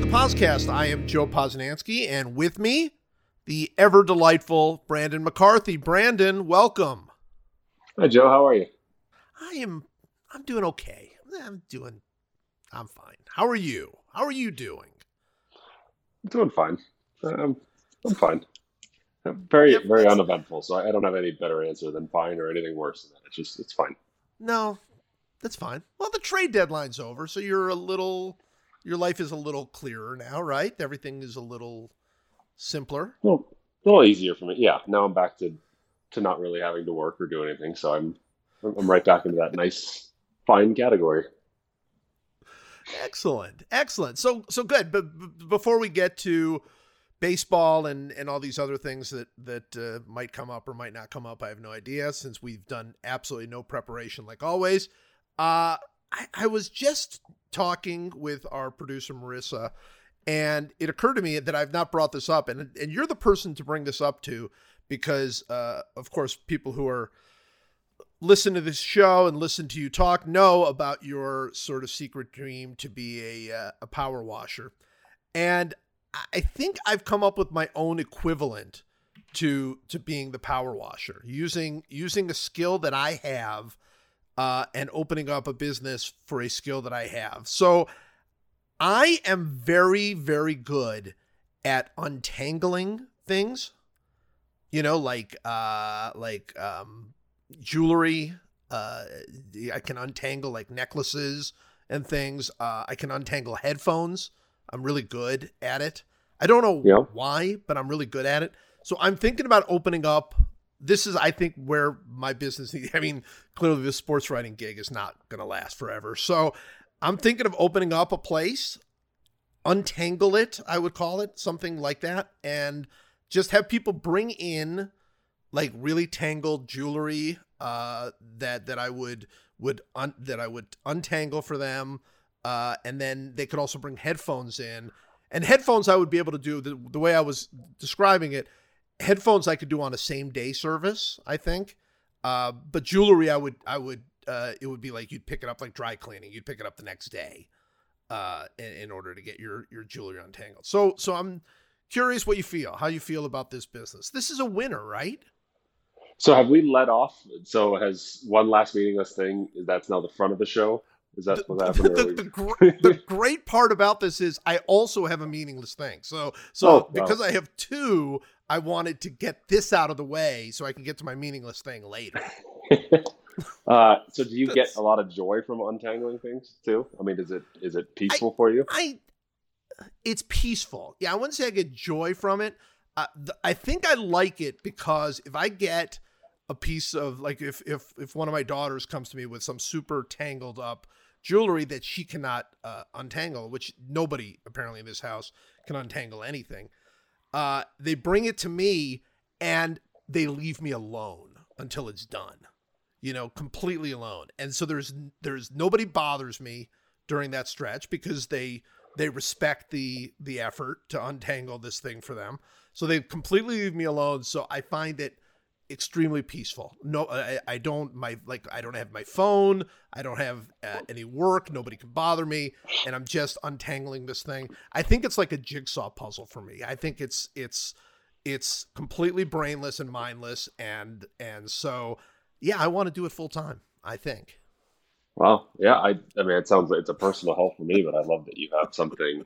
to the podcast. I am Joe Posnanski, and with me, the ever delightful Brandon McCarthy. Brandon, welcome. Hi, Joe. How are you? I am. I'm doing okay. I'm doing. I'm fine. How are you? How are you doing? I'm doing fine. Um, I'm fine. I'm very, Yep, very uneventful. So I, I don't have any better answer than fine or anything worse than that. It's just, it's fine. No, that's fine. Well, the trade deadline's over, so you're a little. Your life is a little clearer now, right? Everything is a little simpler. Well, a little easier for me. Yeah. Now I'm back to, to not really having to work or do anything. So I'm, I'm right back into that nice, fine category. Excellent, excellent. So so good. But b- before we get to baseball and and all these other things that that uh, might come up or might not come up, I have no idea. Since we've done absolutely no preparation, like always. Uh, I, I was just talking with our producer Marissa, and it occurred to me that I've not brought this up, and and you're the person to bring this up to because, uh, of course, people who are listen to this show and listen to you talk know about your sort of secret dream to be a uh, a power washer, and I- think I've come up with my own equivalent to to being the power washer using using a skill that I have uh, and opening up a business for a skill that I have. So I am very very good at untangling things. You know, like uh, like um, jewelry. Uh, I can untangle like necklaces and things. Uh, I can untangle headphones. I'm really good at it. I don't know Yeah. why, but I'm really good at it. So I'm thinking about opening up. This is, I think, where my business. I mean, clearly, this sports writing gig is not going to last forever. So I'm thinking of opening up a place, untangle it. I would call it something like that, and just have people bring in like really tangled jewelry uh, that that I would would un- that I would untangle for them, uh, and then they could also bring headphones in. And headphones, I would be able to do the, the way I was describing it. Headphones, I could do on a same day service, I think. Uh, but jewelry, I would I would uh, it would be like you'd pick it up like dry cleaning. You'd pick it up the next day, uh, in, in order to get your your jewelry untangled. So so I'm curious what you feel, how you feel about this business. This is a winner, right? So have we let off? So has one last meaningless thing? That's now the front of the show. Is that the, what happened? the, the gr- the great part about this is I also have a meaningless thing. So so Oh, wow. because I have two, I wanted to get this out of the way so I can get to my meaningless thing later. uh, so do you get a lot of joy from untangling things too? I mean, is it is it peaceful for you? I it's peaceful. Yeah, I wouldn't say I get joy from it. Uh, th- I think I like it because if I get a piece of like if if if one of my daughters comes to me with some super tangled up jewelry that she cannot uh, untangle, which nobody apparently in this house can untangle anything, uh, they bring it to me and they leave me alone until it's done. You know, completely alone. And so there's there's nobody bothers me during that stretch because they they respect the the effort to untangle this thing for them. So they completely leave me alone. So I find it extremely peaceful. No, I, I don't my like I don't have my phone. I don't have uh, any work. Nobody can bother me, and I'm just untangling this thing. I think it's like a jigsaw puzzle for me. I think it's it's it's completely brainless and mindless, and and so yeah, I want to do it full time. I think. Well, yeah, I I mean, it sounds like it's a personal help for me, but I love that you have something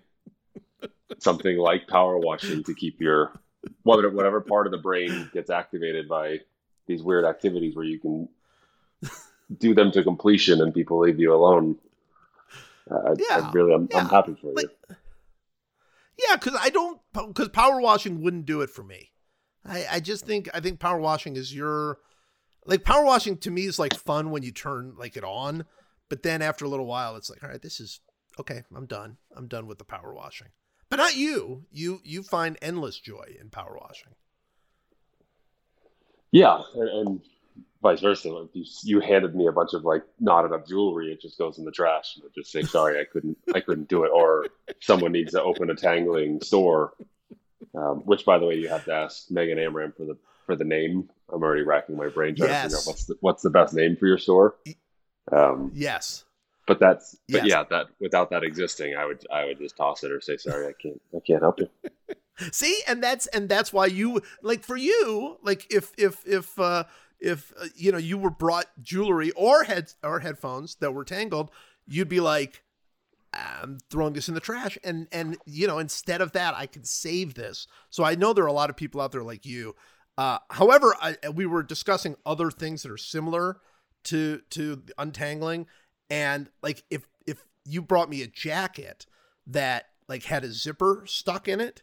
something like power washing to keep your whatever whatever part of the brain gets activated by these weird activities where you can do them to completion and people leave you alone. Uh, I- I Yeah, really, I'm, I'm happy for you. Yeah, because I don't because power washing wouldn't do it for me. I, I just think I think power washing is your like power washing to me is like fun when you turn like it on, but then after a little while it's like all right, this is okay. I'm done. I'm done with the power washing. But not you. You you find endless joy in power washing. Yeah, and, and vice versa. If you, you handed me a bunch of like knotted up jewelry, it just goes in the trash. And I just say, sorry, I couldn't, I couldn't do it. Or someone needs to open a tangling store, um, which by the way, you have to ask Megan Amram for the for the name. I'm already racking my brain trying Yes. to figure out what's the, what's the best name for your store. Um, Yes. But that's but yeah, that without that existing, I would I would just toss it or say sorry, I can't I can't help you. See, and that's and that's why you like for you, like if if if uh if uh, you know you were brought jewelry or head or headphones that were tangled, you'd be like, I'm throwing this in the trash, and and you know instead of that, I could save this. So I know there are a lot of people out there like you. Uh, however, I, we were discussing other things that are similar to to untangling, and like if if you brought me a jacket that like had a zipper stuck in it.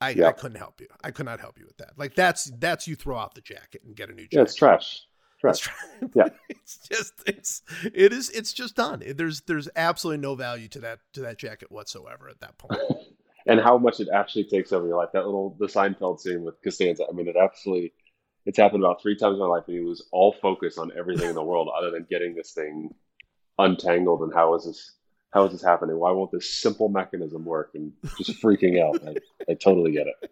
I, I couldn't help you. I could not help you with that. Like that's that's you throw out the jacket and get a new jacket. Yeah, it's trash. That's Trash. Yeah. it's just it's it is it's just done. There's there's absolutely no value to that to that jacket whatsoever at that point. and how much it actually takes over your life. That little the Seinfeld scene with Costanza. I mean, it absolutely it's happened about three times in my life, and he was all focused on everything in the world other than getting this thing untangled. And how is this? How is this happening? Why won't this simple mechanism work? And just freaking out. I, I totally get it.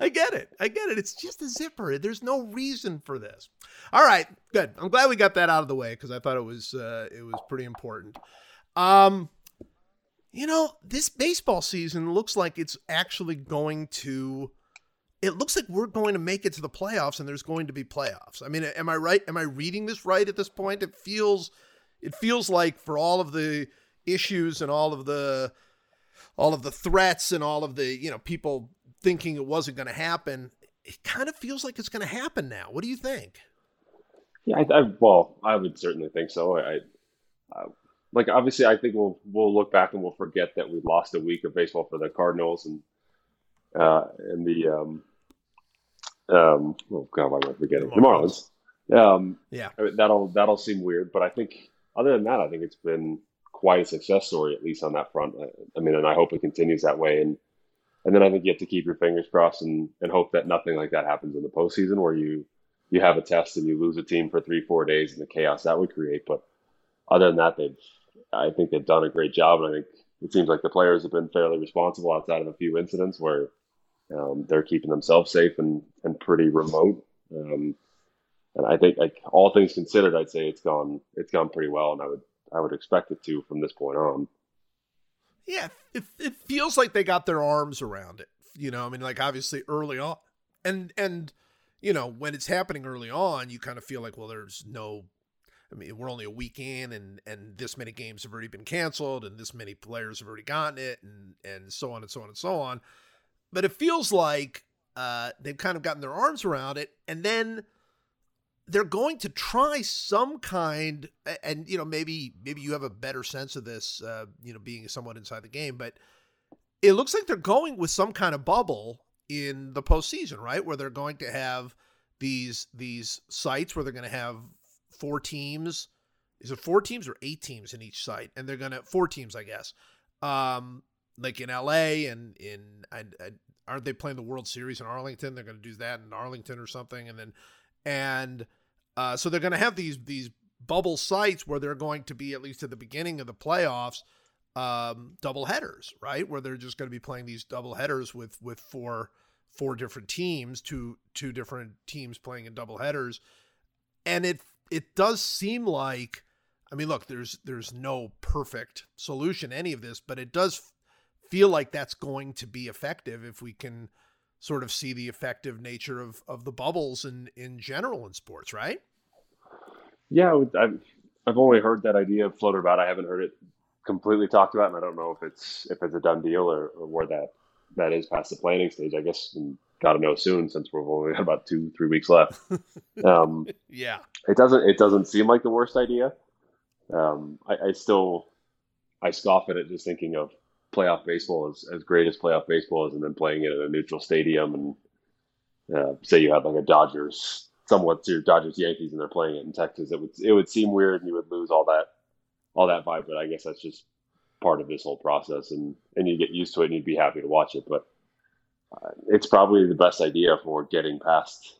I get it. I get it. It's just a zipper. There's no reason for this. All right, good. I'm glad we got that out of the way because I thought it was uh, it was pretty important. Um, you know, this baseball season looks like it's actually going to. It looks like we're going to make it to the playoffs, and there's going to be playoffs. I mean, am I right? Am I reading this right at this point? It feels, it feels like for all of the issues and all of the, all of the threats and all of the you know people thinking it wasn't going to happen, it kind of feels like it's going to happen now. What do you think? Yeah, I, I, well, I would certainly think so. I, I like obviously, I think we'll we'll look back and we'll forget that we lost a week of baseball for the Cardinals and uh, and the um, um, oh god, why am I forgetting the Marlins? Um, Yeah. I mean, that'll that'll seem weird, but I think other than that, I think it's been quite a success story at least on that front. I, I mean, and I hope it continues that way. And and then I think you have to keep your fingers crossed and, and hope that nothing like that happens in the postseason where you you have a test and you lose a team for three four days and the chaos that would create. But other than that, they've I think they've done a great job, and I think it seems like the players have been fairly responsible outside of a few incidents where um, they're keeping themselves safe and, and pretty remote. Um, and I think, like all things considered, I'd say it's gone it's gone pretty well, and I would I would expect it to from this point on. Yeah, it, it feels like they got their arms around it. You know, I mean, like obviously early on, and and you know when it's happening early on, you kind of feel like, well, there's no. I mean, we're only a week in, and and this many games have already been canceled, and this many players have already gotten it, and and so on and so on and so on. But it feels like uh, they've kind of gotten their arms around it, and then they're going to try some kind and you know maybe maybe you have a better sense of this uh, you know being somewhat inside the game but it looks like they're going with some kind of bubble in the postseason right? Where they're going to have these these sites where they're going to have four teams. Is it four teams or eight teams in each site? And they're going to four teams i guess. Um like in la and in and, and aren't they playing the world series in arlington they're going to do that in arlington or something and then and uh, so they're going to have these these bubble sites where they're going to be at least at the beginning of the playoffs um, double headers, right? Where they're just going to be playing these double headers with with four four different teams, two two different teams playing in double headers, and it it does seem like, I mean, look, there's there's no perfect solution any of this, but it does feel like that's going to be effective if we can sort of see the effective nature of of the bubbles in in general in sports, right? Yeah, I've I've only heard that idea floated about. I haven't heard it completely talked about, and I don't know if it's if it's a done deal or, or where that that is past the planning stage. I guess got to know soon since we've only got about two three weeks left. um, Yeah. it doesn't it doesn't seem like the worst idea. Um, I, I still I scoff at it just thinking of playoff baseball as as great as playoff baseball is, and then playing it at a neutral stadium and uh, say you had like a Dodgers somewhat your Dodgers Yankees and they're playing it in Texas. It would it would seem weird and you would lose all that all that vibe. But I guess that's just part of this whole process, and and you get used to it and you'd be happy to watch it. But uh, it's probably the best idea for getting past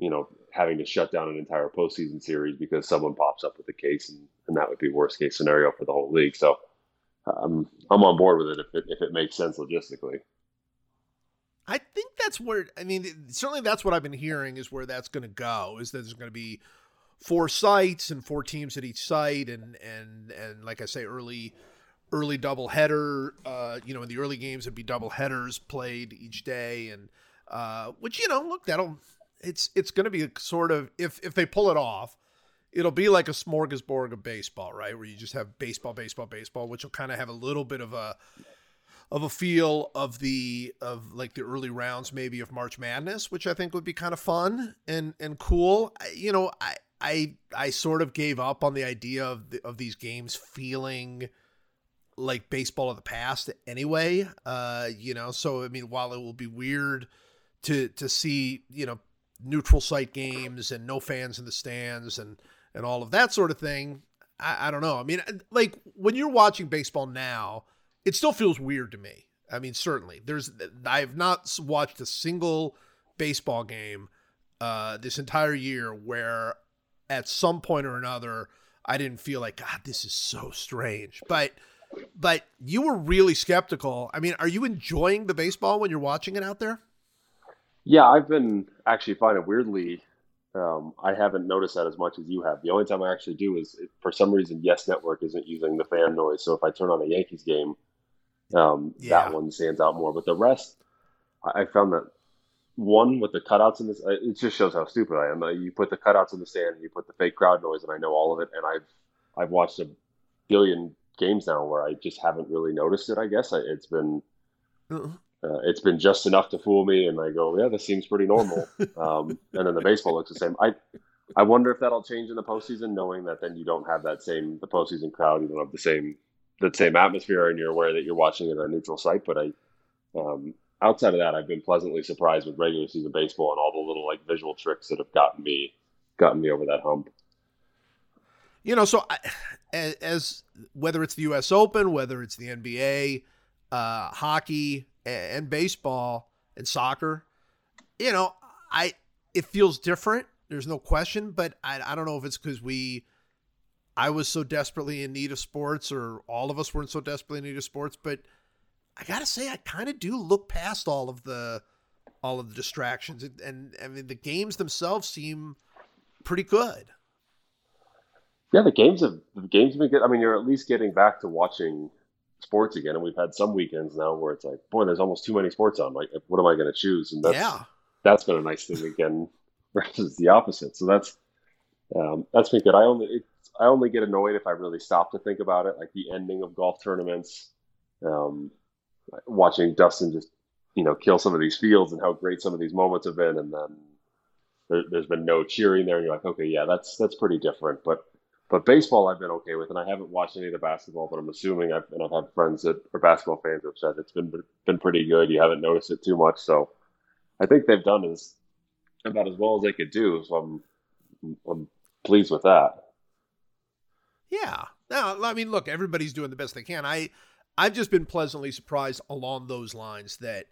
you know, having to shut down an entire postseason series because someone pops up with a case, and, and that would be worst case scenario for the whole league. So um, I'm on board with it if it if it makes sense logistically. I think that's where I mean certainly that's what I've been hearing is where that's going to go is that there's going to be four sites and four teams at each site and and and like I say early early double header uh you know in the early games it'd be double headers played each day and uh which you know look that'll it's it's going to be a sort of if if they pull it off it'll be like a smorgasbord of baseball right where you just have baseball baseball baseball which will kind of have a little bit of a of a feel of the of like the early rounds maybe of March Madness, which I think would be kind of fun and and cool. I, you know, I I I sort of gave up on the idea of the, of these games feeling like baseball of the past anyway. Uh, you know, so I mean, while it will be weird to to see you know neutral site games and no fans in the stands and and all of that sort of thing, I, I don't know. I mean, like when you're watching baseball now it still feels weird to me. I mean, certainly there's I have not watched a single baseball game uh, this entire year where at some point or another I didn't feel like God, this is so strange. But but you were really skeptical. I mean, are you enjoying the baseball when you're watching it out there? Yeah, I've been actually finding weirdly. Um, I haven't noticed that as much as you have. The only time I actually do is for some reason Yes Network isn't using the fan noise. So if I turn on a Yankees game, um, yeah. That one stands out more. But the rest, I found that one with the cutouts in this, it just shows how stupid I am. You put the cutouts in the stand, you put the fake crowd noise, and I know all of it. And I've I've watched a billion games now where I just haven't really noticed it. I guess it's been. Uh, it's been just enough to fool me, and I go, yeah, this seems pretty normal. um, and then the baseball looks the same. I, I wonder if that'll change in the postseason, knowing that then you don't have that same the postseason crowd, you don't have the same the same atmosphere and you're aware that you're watching it on a neutral site. But I, um, outside of that, I've been pleasantly surprised with regular season baseball and all the little like visual tricks that have gotten me gotten me over that hump. You know, so I, as whether it's the U.S. Open, whether it's the NBA, uh, hockey, and baseball and soccer, you know, I it feels different. There's no question, but I, I don't know if it's because we I was so desperately in need of sports, or all of us weren't so desperately in need of sports. But I gotta say, I kind of do look past all of the all of the distractions, and, and I mean the games themselves seem pretty good. Yeah, the games have the games have been good. I mean, you're at least getting back to watching sports again, and we've had some weekends now where it's like, boy, there's almost too many sports on. Like, what am I going to choose? And that's yeah. that's been a nice thing again versus the opposite. So that's um, that's been good. I only it, I only get annoyed if I really stop to think about it, like the ending of golf tournaments, um, watching Dustin just you know kill some of these fields and how great some of these moments have been, and then there, has been no cheering there, and you're like, okay, yeah, that's that's pretty different. But but baseball, I've been okay with, and I haven't watched any of the basketball, but I'm assuming I've and I've had friends that are basketball fans who have said it's been been pretty good. You haven't noticed it too much, so I think they've done as about as well as they could do. So I'm I'm pleased with that. Yeah. Now, I mean, look, everybody's doing the best they can. I I've just been pleasantly surprised along those lines that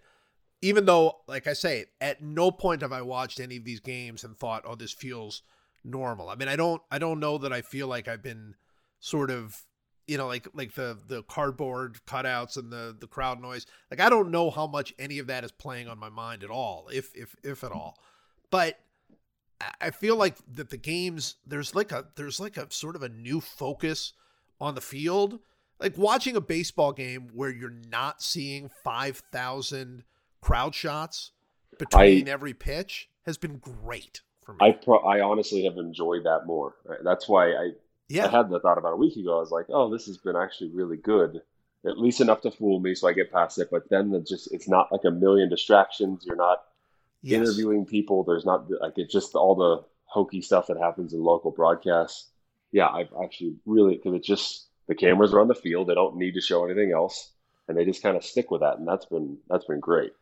even though, like I say, at no point have I watched any of these games and thought, "Oh, this feels normal." I mean, I don't I don't know that I feel like I've been sort of you know like like the the cardboard cutouts and the the crowd noise like i don't know how much any of that is playing on my mind at all if if if at all but I feel like that the games there's like a there's like a sort of a new focus on the field. Like watching a baseball game where you're not seeing 5,000 crowd shots between I, every pitch has been great for me. I pro- I honestly have enjoyed that more. That's why I yeah. I had the thought about a week ago. I was like, "Oh, this has been actually really good." At least enough to fool me so I get past it, but then the just it's not like a million distractions. You're not yes. interviewing people. There's not like it's just all the hokey stuff that happens in local broadcasts. Yeah, I've actually really because it's just the cameras are on the field. They don't need to show anything else, and they just kind of stick with that, and that's been that's been great.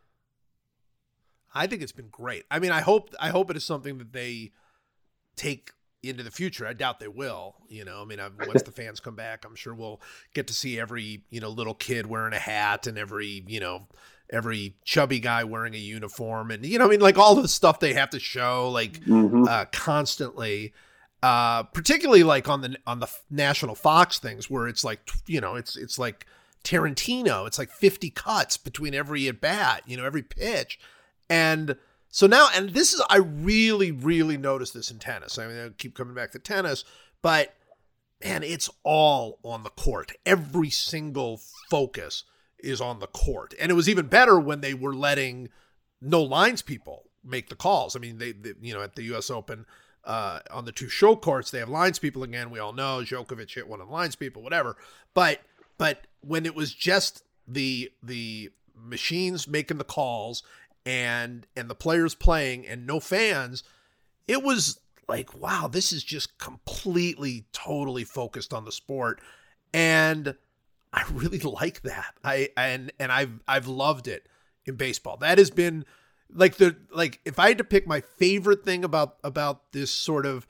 I think it's been great. I mean, I hope I hope it is something that they take into the future. I doubt they will. You know, I mean, I'm, once the fans come back, I'm sure we'll get to see every you know little kid wearing a hat and every you know every chubby guy wearing a uniform and you know I mean like all the stuff they have to show like mm-hmm. uh, constantly uh, particularly like on the on the national Fox things where it's like you know it's it's like Tarantino. It's like 50 cuts between every at bat, you know, every pitch. And so now, and this is, I really, really noticed this in tennis. I mean, I keep coming back to tennis, but man, it's all on the court. Every single focus is on the court. And it was even better when they were letting no lines people make the calls. I mean, they, they you know, at the US Open, uh, on the two show courts, they have lines people again. We all know Djokovic hit one of the lines people, whatever. But but when it was just the the machines making the calls and and the players playing and no fans, it was like wow, this is just completely totally focused on the sport, and I really like that. I and and I've I've loved it in baseball. That has been like the like if I had to pick my favorite thing about about this sort of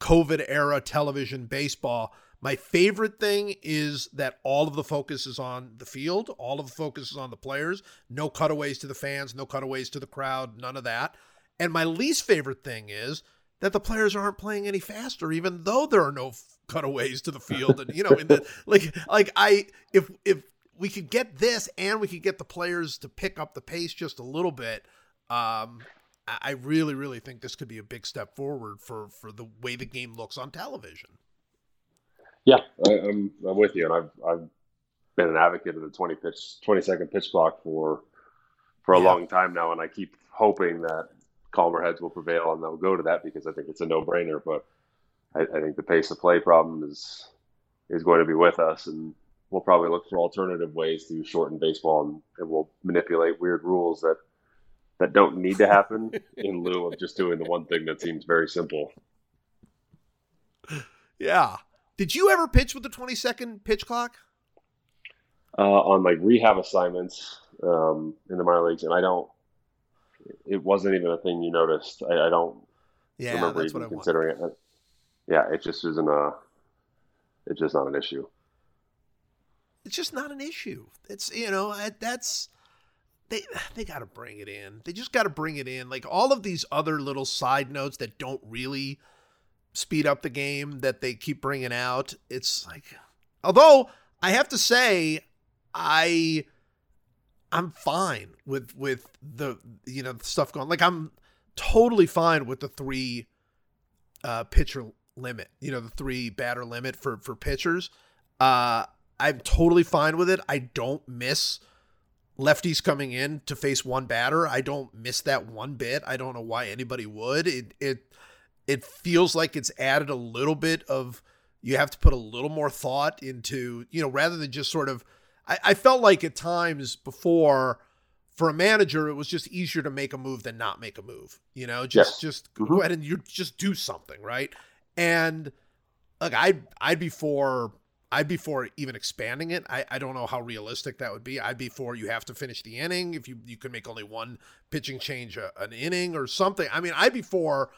COVID era television baseball, my favorite thing is that all of the focus is on the field, all of the focus is on the players, no cutaways to the fans, no cutaways to the crowd, none of that. And my least favorite thing is that the players aren't playing any faster, even though there are no cutaways to the field. And you know, in the like, like I if if we could get this and we could get the players to pick up the pace just a little bit, um, I really, really think this could be a big step forward for for the way the game looks on television. Yeah, I, am I'm, I'm with you, and I've I've been an advocate of the 20 pitch 20 second pitch clock for for a yeah. long time now, and I keep hoping that calmer heads will prevail and they'll go to that because I think it's a no brainer. But I, I think the pace of play problem is is going to be with us, and we'll probably look for alternative ways to shorten baseball, and, and we'll manipulate weird rules that that don't need to happen in lieu of just doing the one thing that seems very simple. Yeah. Did you ever pitch with the 20 second pitch clock? Uh, on like rehab assignments um, in the minor leagues, and I don't. It wasn't even a thing you noticed. I, I don't yeah, remember even considering it. Yeah, it just isn't a. It's just not an issue. It's just not an issue. It's you know that's they they got to bring it in. They just got to bring it in. Like all of these other little side notes that don't really speed up the game that they keep bringing out. It's like, although I have to say, I I'm fine with with the you know stuff going. Like I'm totally fine with the three uh pitcher limit. You know the three batter limit for for pitchers. Uh, I'm totally fine with it. I don't miss lefties coming in to face one batter. I don't miss that one bit. I don't know why anybody would. It it it feels like it's added a little bit of you have to put a little more thought into, you know, rather than just sort of I, I felt like at times before for a manager, it was just easier to make a move than not make a move. You know, just yes. just mm-hmm. go ahead and you just do something, right? And like I'd I'd be for I'd be for even expanding it. I, I don't know how realistic that would be. I'd be for you have to finish the inning. If you you can make only one pitching change a, an inning or something. I mean, I'd be for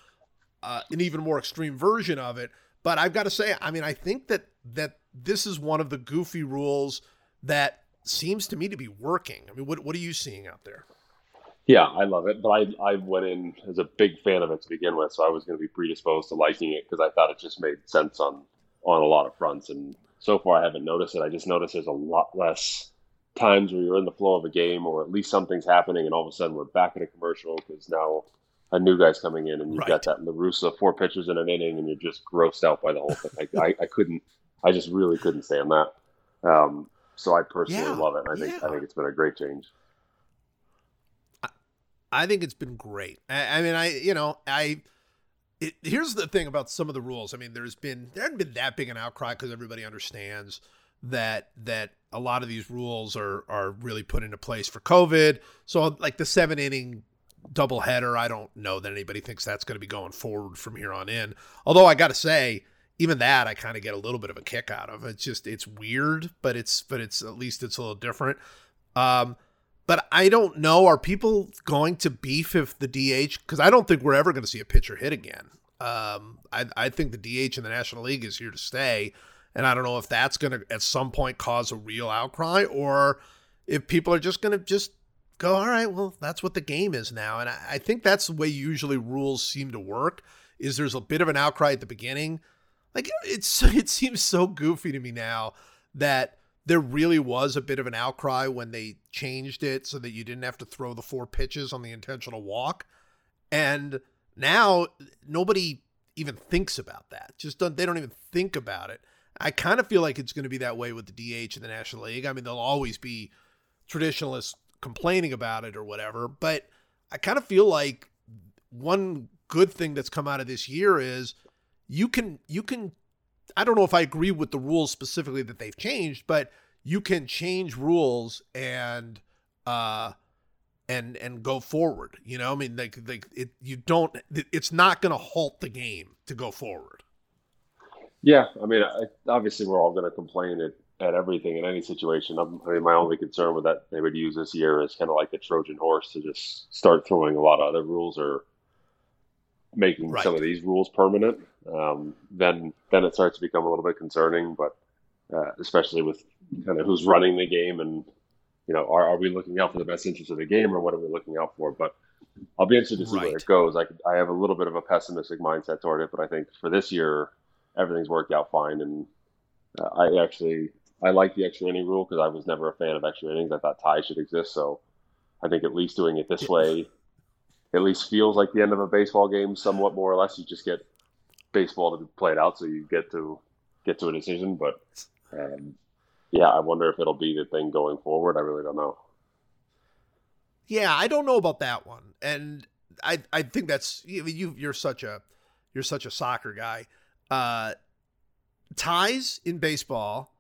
uh, an even more extreme version of it. But I've got to say, I mean, I think that that this is one of the goofy rules that seems to me to be working. I mean, what what are you seeing out there? Yeah, I love it. But I I went in as a big fan of it to begin with, so I was going to be predisposed to liking it because I thought it just made sense on on a lot of fronts. And so far, I haven't noticed it. I just noticed there's a lot less times where you're in the flow of a game, or at least something's happening, and all of a sudden we're back in a commercial because now a new guy's coming in, and you've right. got that La Russa four pitches in an inning, and you're just grossed out by the whole thing. I, I, I couldn't, I just really couldn't stand that. Um, so I personally yeah, love it. I think yeah. I think it's been a great change. I think it's been great. I, I mean, I you know I. It, here's the thing about some of the rules. I mean, there's been there hasn't been that big an outcry because everybody understands that that a lot of these rules are are really put into place for COVID. So like the seven inning doubleheader, I don't know that anybody thinks that's going to be going forward from here on in. Although I got to say, even that I kind of get a little bit of a kick out of. It's just it's weird, but it's but it's at least it's a little different. Um, but I don't know. Are people going to beef if the DH? Because I don't think we're ever going to see a pitcher hit again. Um, I I think the DH in the National League is here to stay, and I don't know if that's going to at some point cause a real outcry or if people are just going to just go, all right, well, that's what the game is now. And I, I think that's the way usually rules seem to work. Is there's a bit of an outcry at the beginning. Like it's it seems so goofy to me now that there really was a bit of an outcry when they changed it so that you didn't have to throw the four pitches on the intentional walk. And now nobody even thinks about that. Just don't, they don't even think about it. I kind of feel like it's going to be that way with the DH in the National League. I mean, there'll always be traditionalists complaining about it or whatever, but I kind of feel like one good thing that's come out of this year is you can you can I don't know if I agree with the rules specifically that they've changed, but you can change rules and uh and and go forward. You know, I mean, like like it you don't it's not going to halt the game to go forward. Yeah, I mean, I, obviously we're all going to complain at, at everything in any situation. I'm, i mean, my only concern with that they would use this year is kind of like the Trojan horse to just start throwing a lot of other rules or making right. some of these rules permanent, um, then then it starts to become a little bit concerning. But uh, especially with kind of who's running the game and you know, are, are we looking out for the best interest of the game or what are we looking out for? But I'll be interested to see right. where it goes. I, I have a little bit of a pessimistic mindset toward it, but I think for this year, everything's worked out fine. And uh, I actually I like the extra inning rule because I was never a fan of extra innings. I thought ties should exist, so I think at least doing it this way at least feels like the end of a baseball game, somewhat more or less. You just get baseball to be played out, so you get to get to a decision. But um, yeah, I wonder if it'll be the thing going forward. I really don't know. Yeah, I don't know about that one, and I I think that's you. You're such a you're such a soccer guy. Uh, ties in baseball.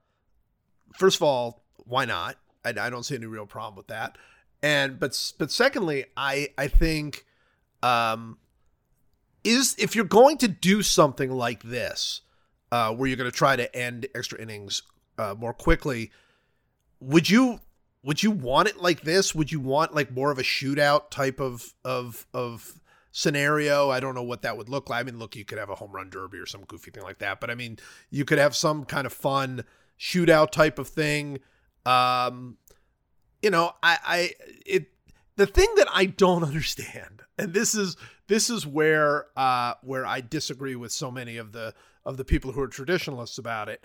First of all, why not? I, I don't see any real problem with that and but but secondly, I I think um is if you're going to do something like this, uh, where you're going to try to end extra innings uh, more quickly, would you would you want it like this? Would you want like more of a shootout type of of of scenario? I don't know what that would look like. I mean, look, you could have a home run derby or some goofy thing like that, but I mean, you could have some kind of fun shootout type of thing. Um, you know, I, I, it, the thing that I don't understand, and this is this is where uh, where I disagree with so many of the of the people who are traditionalists about it.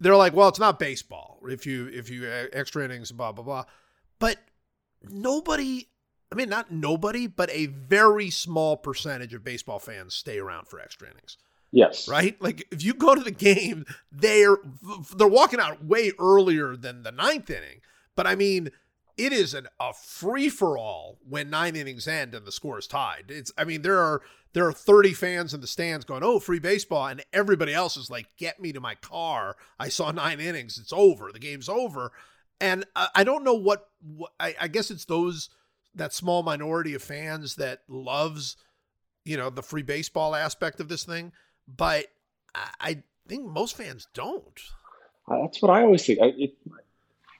They're like, well, it's not baseball. If you if you uh, extra innings, blah blah blah, but nobody. I mean, not nobody, but a very small percentage of baseball fans stay around for extra innings. Yes. Right? Like if you go to the game, they're they're walking out way earlier than the ninth inning. But I mean, it is an, a free for all when nine innings end and the score is tied. It's I mean there are there are 30 fans in the stands going, "Oh, free baseball," and everybody else is like, "Get me to my car! I saw nine innings. It's over. The game's over." And I, I don't know what, what I, I guess it's those that small minority of fans that loves you know the free baseball aspect of this thing, but I, I think most fans don't. That's what I always think. I, it,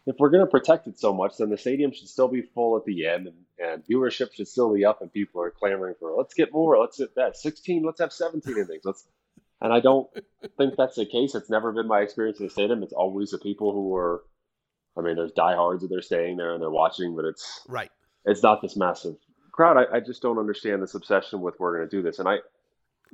if we're going to protect it so much, then the stadium should still be full at the end, and, and viewership should still be up, and people are clamoring for let's get more, let's get that sixteen, let's have seventeen innings, let's. And I don't think that's the case. It's never been my experience in the stadium. It's always the people who are, I mean, there's diehards that they're staying there and they're watching, but it's right. It's not this massive crowd. I, I just don't understand this obsession with we're going to do this. And I,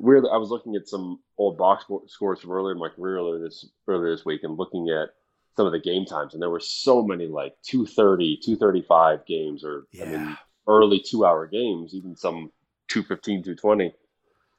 weird. I was looking at some old box scores from earlier in my career earlier this earlier this week and looking at some of the game times, and there were so many like 230, 235 games, or yeah. I mean, early two hour games, even some 215, 220.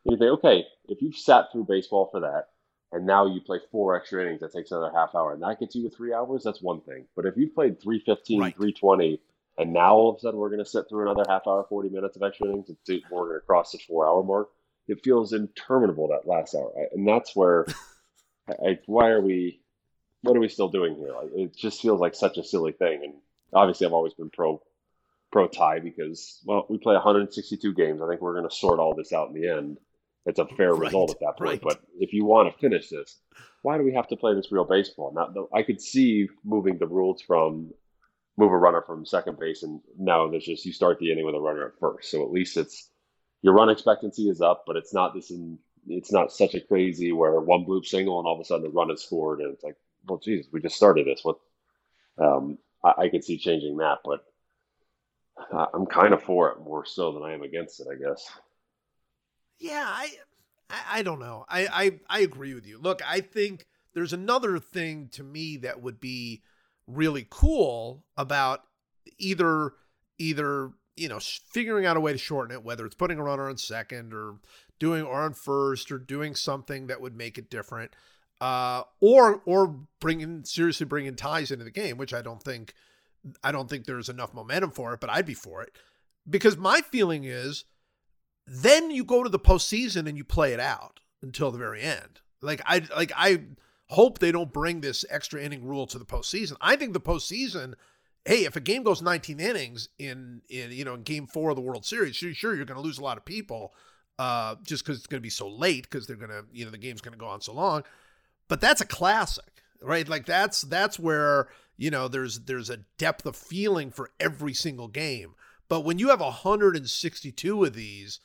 You think, okay, if you've sat through baseball for that, and now you play four extra innings, that takes another half hour, and that gets you to three hours, that's one thing. But if you've played 315, right. 320, and now all of a sudden we're going to sit through another half hour, 40 minutes of extra innings, and we're going to cross the four hour mark, it feels interminable that last hour. And that's where, I, why are we what are we still doing here? Like, it just feels like such a silly thing. And obviously, I've always been pro pro tie because well, we play 162 games. I think we're going to sort all this out in the end. It's a fair right, result at that point. Right. But if you want to finish this, why do we have to play this real baseball? Now, I could see moving the rules from move a runner from second base, and now there's just you start the inning with a runner at first. So at least it's your run expectancy is up, but it's not this. In, it's not such a crazy where one bloop single and all of a sudden the run is scored, and it's like well, Jesus, we just started this. What? Um, I, I could see changing that, but I'm kind of for it more so than I am against it. I guess. Yeah, I, I don't know. I, I, I agree with you. Look, I think there's another thing to me that would be really cool about either either you know figuring out a way to shorten it, whether it's putting a runner on second or doing or on first or doing something that would make it different, uh, or or bringing seriously bringing ties into the game, which I don't think I don't think there's enough momentum for it, but I'd be for it because my feeling is then you go to the postseason and you play it out until the very end. Like I like I hope they don't bring this extra inning rule to the postseason. I think the postseason, hey, if a game goes 19 innings in in you know in Game Four of the World Series, sure, sure you're going to lose a lot of people, uh, just because it's going to be so late because they're going to you know the game's going to go on so long. But that's a classic, right? Like that's that's where you know there's there's a depth of feeling for every single game. But when you have 162 of these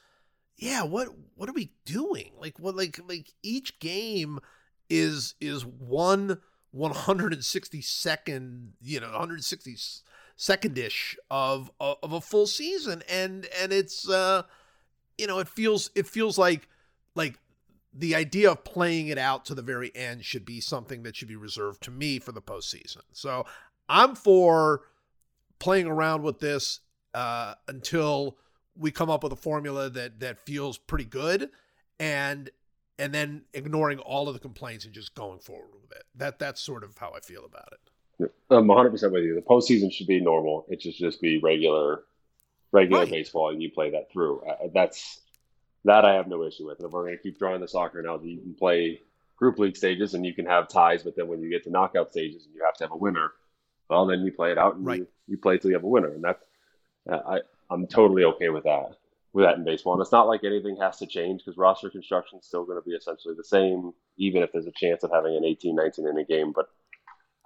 yeah, what what are we doing? Like what like like each game is is one 160 second, you know, 160 secondish of of a full season and and it's uh you know, it feels it feels like like the idea of playing it out to the very end should be something that should be reserved to me for the postseason. So I'm for playing around with this uh, until we come up with a formula that that feels pretty good and and then ignoring all of the complaints and just going forward with it. That that's sort of how I feel about it. I'm 100 percent with you. The postseason should be normal. It should just be regular, regular right. baseball, and you play that through. That's that I have no issue with. And if we're going to keep drawing the soccer analogy, you can play group league stages and you can have ties, but then when you get to knockout stages and you have to have a winner, well, then you play it out and right. you, you play till you have a winner, and that's uh, I I'm totally okay with that with that in baseball. And it's not like anything has to change because roster construction is still going to be essentially the same, even if there's a chance of having an 18, 19 inning game. But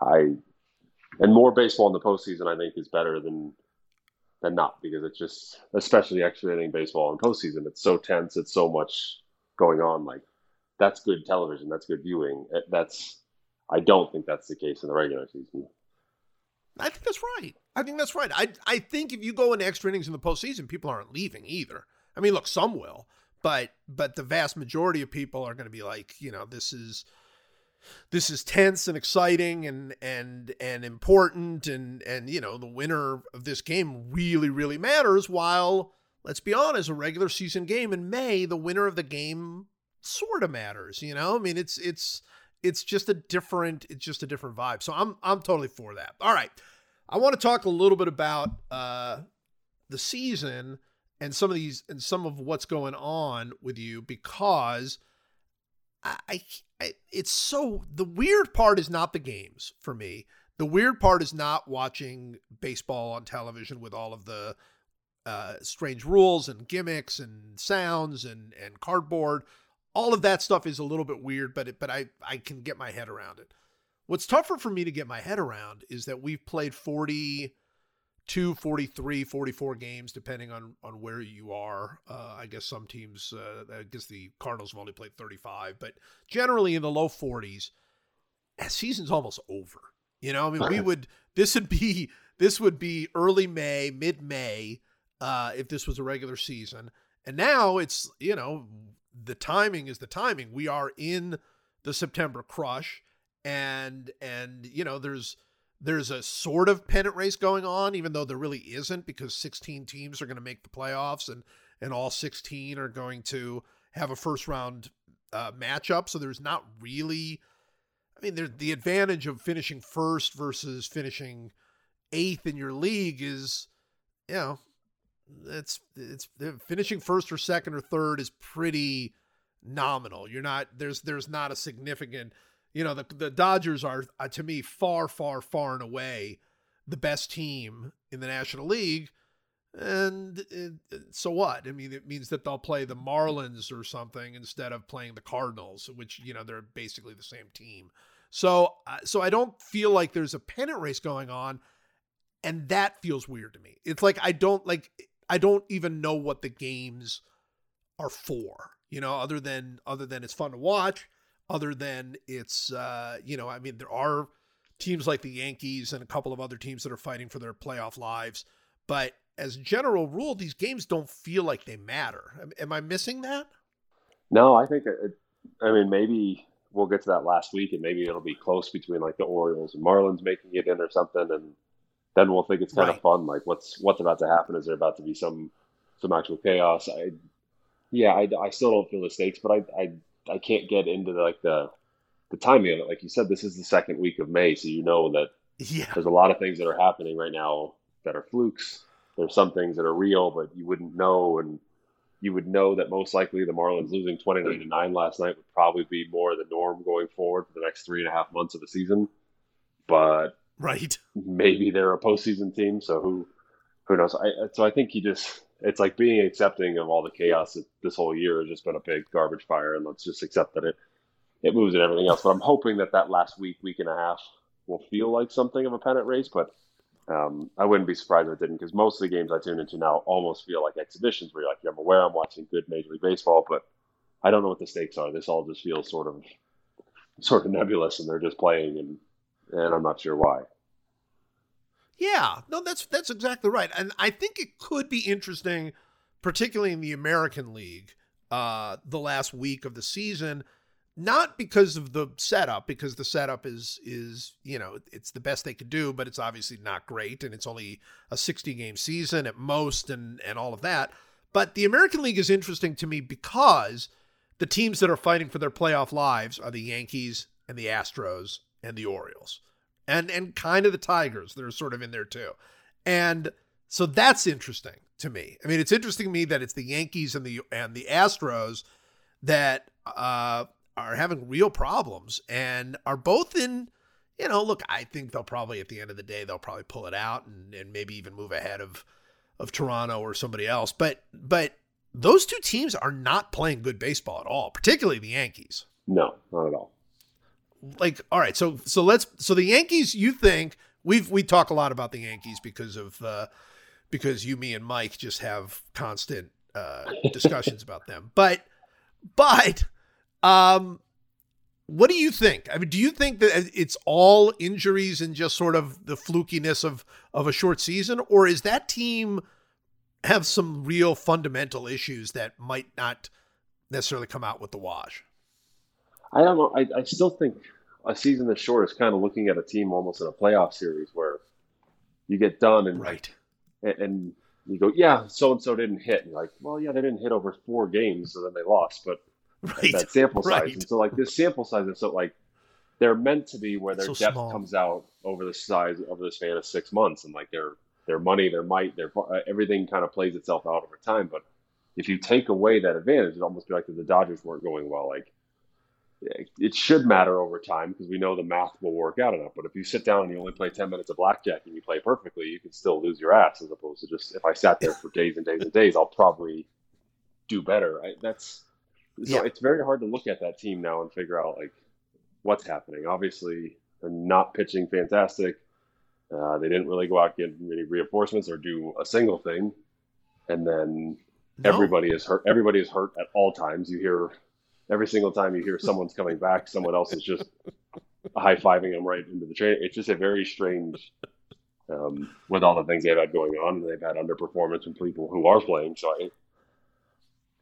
I and more baseball in the postseason, I think, is better than than not because it's just especially extra inning baseball in postseason. It's so tense. It's so much going on. Like that's good television. That's good viewing. Eh, that's I don't think that's the case in the regular season. I think that's right. I think that's right. I I think if you go into extra innings in the postseason, people aren't leaving either. I mean, look, some will, but but the vast majority of people are going to be like, you know, this is this is tense and exciting and and and important and and you know the winner of this game really really matters while let's be honest a regular season game in may the winner of the game sort of matters you know i mean it's it's it's just a different it's just a different vibe so i'm i'm totally for that all right I want to talk a little bit about uh, the season and some of these and some of what's going on with you because I, I it's so the weird part is not the games for me. The weird part is not watching baseball on television with all of the uh, strange rules and gimmicks and sounds and and cardboard. All of that stuff is a little bit weird, but it, but I I can get my head around it. What's tougher for me to get my head around is that we've played 42, 43, 44 games, depending on, on where you are. Uh, I guess some teams, uh, I guess the Cardinals have only played 35, but generally in the low 40s. Season's almost over. You know, I mean, we would, this would be, this would be early May, mid May, uh, if this was a regular season. And now it's, you know, the timing is the timing. We are in the September crush and and you know there's there's a sort of pennant race going on even though there really isn't because 16 teams are going to make the playoffs and and all 16 are going to have a first round uh, matchup so there's not really i mean there's the advantage of finishing first versus finishing eighth in your league is you know it's it's finishing first or second or third is pretty nominal. You're not there's there's not a significant you know, the the Dodgers are uh, to me far, far, far and away the best team in the National League. And it, so what? I mean, it means that they'll play the Marlins or something instead of playing the Cardinals, which you know they're basically the same team. So, uh, so I don't feel like there's a pennant race going on, and that feels weird to me. It's like I don't like I don't even know what the games are for, you know, other than other than it's fun to watch other than it's uh, you know, I mean, there are teams like the Yankees and a couple of other teams that are fighting for their playoff lives, but as general rule, these games don't feel like they matter. Am, am I missing that? No, I think it, I mean maybe we'll get to that last week, and maybe it'll be close between like the Orioles and Marlins making it in or something, and then we'll think it's kind Right. of fun. Like, what's what's about to happen? Is there about to be some some actual chaos? I, yeah, I, I still don't feel the stakes, but I I, I can't get into the, like the the timing of it. Like you said, this is the second week of May, so you know that Yeah. there's a lot of things that are happening right now that are flukes. There's some things that are real, but you wouldn't know, and you would know that most likely the Marlins losing 29 to nine last night would probably be more the norm going forward for the next three and a half months of the season. But Right. maybe they're a postseason team, so who who knows? I, so I think you just it's like being accepting of all the chaos that this whole year has just been a big garbage fire, and let's just accept that it it moves and everything else. But I'm hoping that that last week, week and a half, will feel like something of a pennant race. But um, I wouldn't be surprised if it didn't, because most of the games I tune into now almost feel like exhibitions where you're like, I'm aware I'm watching good Major League Baseball, but I don't know what the stakes are. This all just feels sort of sort of nebulous, and they're just playing, and and I'm not sure why. Yeah, no, that's that's exactly right, and I think it could be interesting, particularly in the American League, uh, the last week of the season, not because of the setup, because the setup is is you know it's the best they could do, but it's obviously not great, and it's only a sixty game season at most, and and all of that. But the American League is interesting to me because the teams that are fighting for their playoff lives are the Yankees and the Astros and the Orioles and and kind of the Tigers that are sort of in there too. And so that's interesting to me. I mean, it's interesting to me that it's the Yankees and the and the Astros that uh, are having real problems and are both in. You know, look, I think they'll probably at the end of the day they'll probably pull it out and, and maybe even move ahead of of Toronto or somebody else. But but those two teams are not playing good baseball at all, particularly the Yankees No, not at all. Like all right so so let's so the yankees you think we've we talk a lot about the yankees because of uh because you me and mike just have constant uh discussions about them. But but um what do you think? I mean do you think that it's all injuries and just sort of the flukiness of of a short season? Or is that team have some real fundamental issues that might not necessarily come out with the wash I don't know. I, I still think a season this short is kind of looking at a team almost in a playoff series where you get done and right and, and you go, yeah, so and so didn't hit. And you're like, well, yeah, they didn't hit over four games, so then they lost. But right that sample size, right. and so like this sample size is so like they're meant to be where their So depth small. comes out over the size over the span of six months, and like their their money, their might, their uh, everything kind of plays itself out over time. But if you take away that advantage, it almost be like the Dodgers weren't going well. Like it should matter over time because we know the math will work out enough. But if you sit down and you only play ten minutes of blackjack and you play perfectly, you can still lose your ass. As opposed to just if I sat there for days and days and days, I'll probably do better. I, that's so Yeah. it's very hard to look at that team now and figure out like what's happening. Obviously, they're not pitching fantastic. Uh, they didn't really go out and get any reinforcements or do a single thing, and then No. everybody is hurt. Everybody is hurt at all times. You hear every single time you hear someone's coming back, someone else is just high fiving them right into the train. It's just a very strange, um, with all the things they've had going on, and they've had underperformance from people who are playing. So I,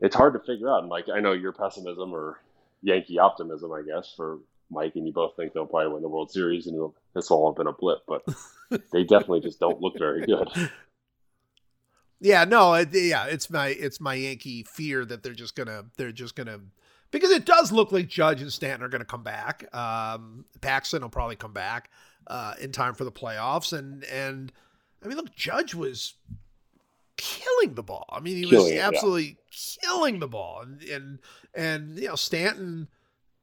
it's hard to figure out. And like I know your pessimism or Yankee optimism, I guess, for Mike, and you both think they'll probably win the World Series, and this will all have been a blip, but they definitely just don't look very good. Yeah, no, it, yeah, it's my it's my Yankee fear that they're just gonna they're just gonna because it does look like Judge and Stanton are gonna come back. Um, Paxton will probably come back uh, in time for the playoffs, and and I mean, look, Judge was killing the ball. I mean, he was Killing it, yeah. absolutely killing the ball, and and and you know Stanton,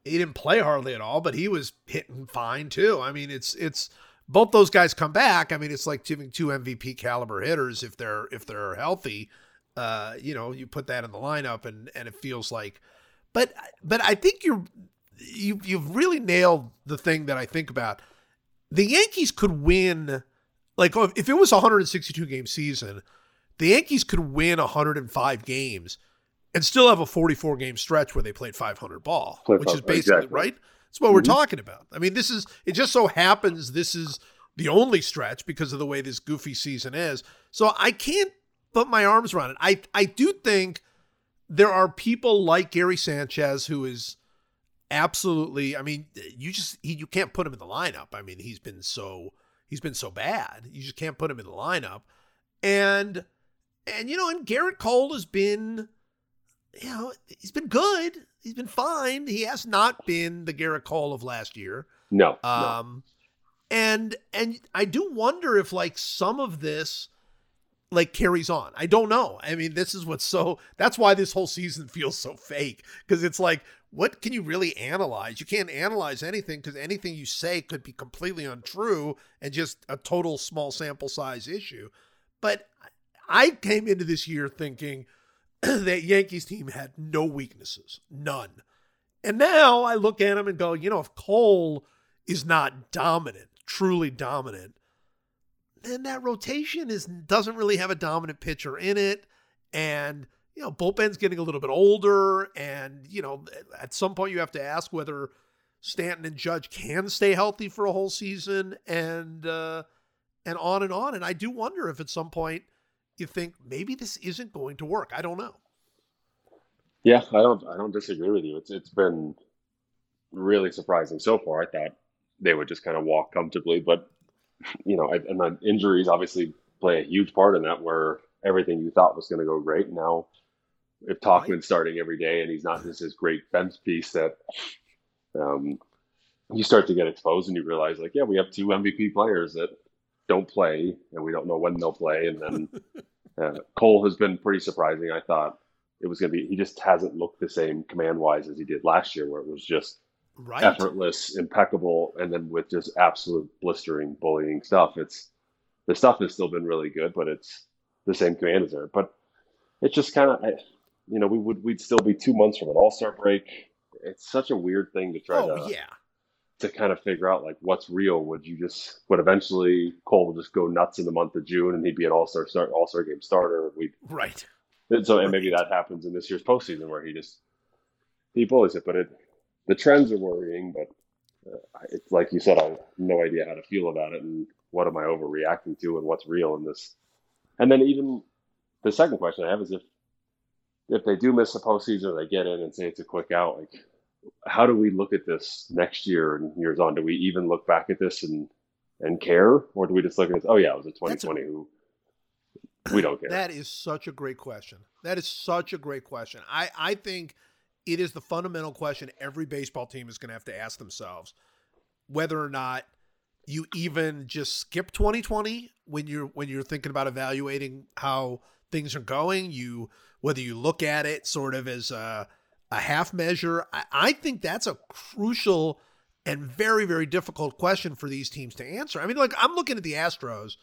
he didn't play hardly at all, but he was hitting fine too. I mean, it's it's both those guys come back. I mean, it's like giving two MVP caliber hitters if they're if they're healthy. Uh, you know, you put that in the lineup, and and it feels like, but but I think you're you you've really nailed the thing that I think about. The Yankees could win, like if it was a 162 game season, the Yankees could win 105 games and still have a 44 game stretch where they played 500 ball, Play which is basically exactly. right. That's what we're Mhm. talking about. I mean, this is it. Just so happens this is the only stretch because of the way this goofy season is. So I can't put my arms around it. I I do think there are people like Gary Sanchez who is absolutely. I mean, you just he, you can't put him in the lineup. I mean, he's been so he's been so bad. You just can't put him in the lineup. And and you know, and Gerrit Cole has been you know, he's been good. He's been fine. He has not been the Gerrit Cole of last year. No. Um no. and and I do wonder if like some of this like carries on. I don't know. I mean, this is what's so that's why this whole season feels so fake because it's like what can you really analyze? You can't analyze anything because anything you say could be completely untrue and just a total small sample size issue. But I came into this year thinking that Yankees team had no weaknesses, none. And now I look at him and go, you know, if Cole is not dominant, truly dominant, then that rotation is doesn't really have a dominant pitcher in it. And you know, bullpen's getting a little bit older, and you know, at some point you have to ask whether Stanton and Judge can stay healthy for a whole season, and uh, and on and on. And I do wonder if at some point you think maybe this isn't going to work. I don't know. Yeah, I don't. I don't disagree with you. It's it's been really surprising so far. I thought they would just kind of walk comfortably, but you know, and the injuries obviously play a huge part in that, where everything you thought was going to go great now if right. starting every day and he's not just this great bench piece that um, you start to get exposed and you realize like, yeah, we have two MVP players that don't play and we don't know when they'll play. And then uh, Cole has been pretty surprising. I thought it was going to be, he just hasn't looked the same command wise as he did last year, where it was just right. effortless, impeccable, and then with just absolute blistering bullying stuff. It's the stuff has still been really good, but it's the same command as there. But it's just kind of, you know, we would we'd still be two months from an All Star break. It's such a weird thing to try oh, to yeah to kind of figure out like what's real. Would you just would eventually Cole will just go nuts in the month of June and he'd be an All Star start All Star game starter. We right. And so and maybe that happens in this year's postseason where he just he bullies it, but it the trends are worrying. But uh, it's like you said, I have no idea how to feel about it and what am I overreacting to and what's real in this. And then even the second question I have is if if they do miss the postseason or they get in and say it's a quick out, like how do we look at this next year and years on? Do we even look back at this and and care, or do we just look at this? Oh yeah, it was a 2020 a, who we don't care. That is such a great question. That is such a great question. I I think it is the fundamental question every baseball team is going to have to ask themselves whether or not you even just skip 2020 when you're when you're thinking about evaluating how things are going. You whether you look at it sort of as a, a half measure. I, I think that's a crucial and very very difficult question for these teams to answer. I mean, like I'm looking at the Astros,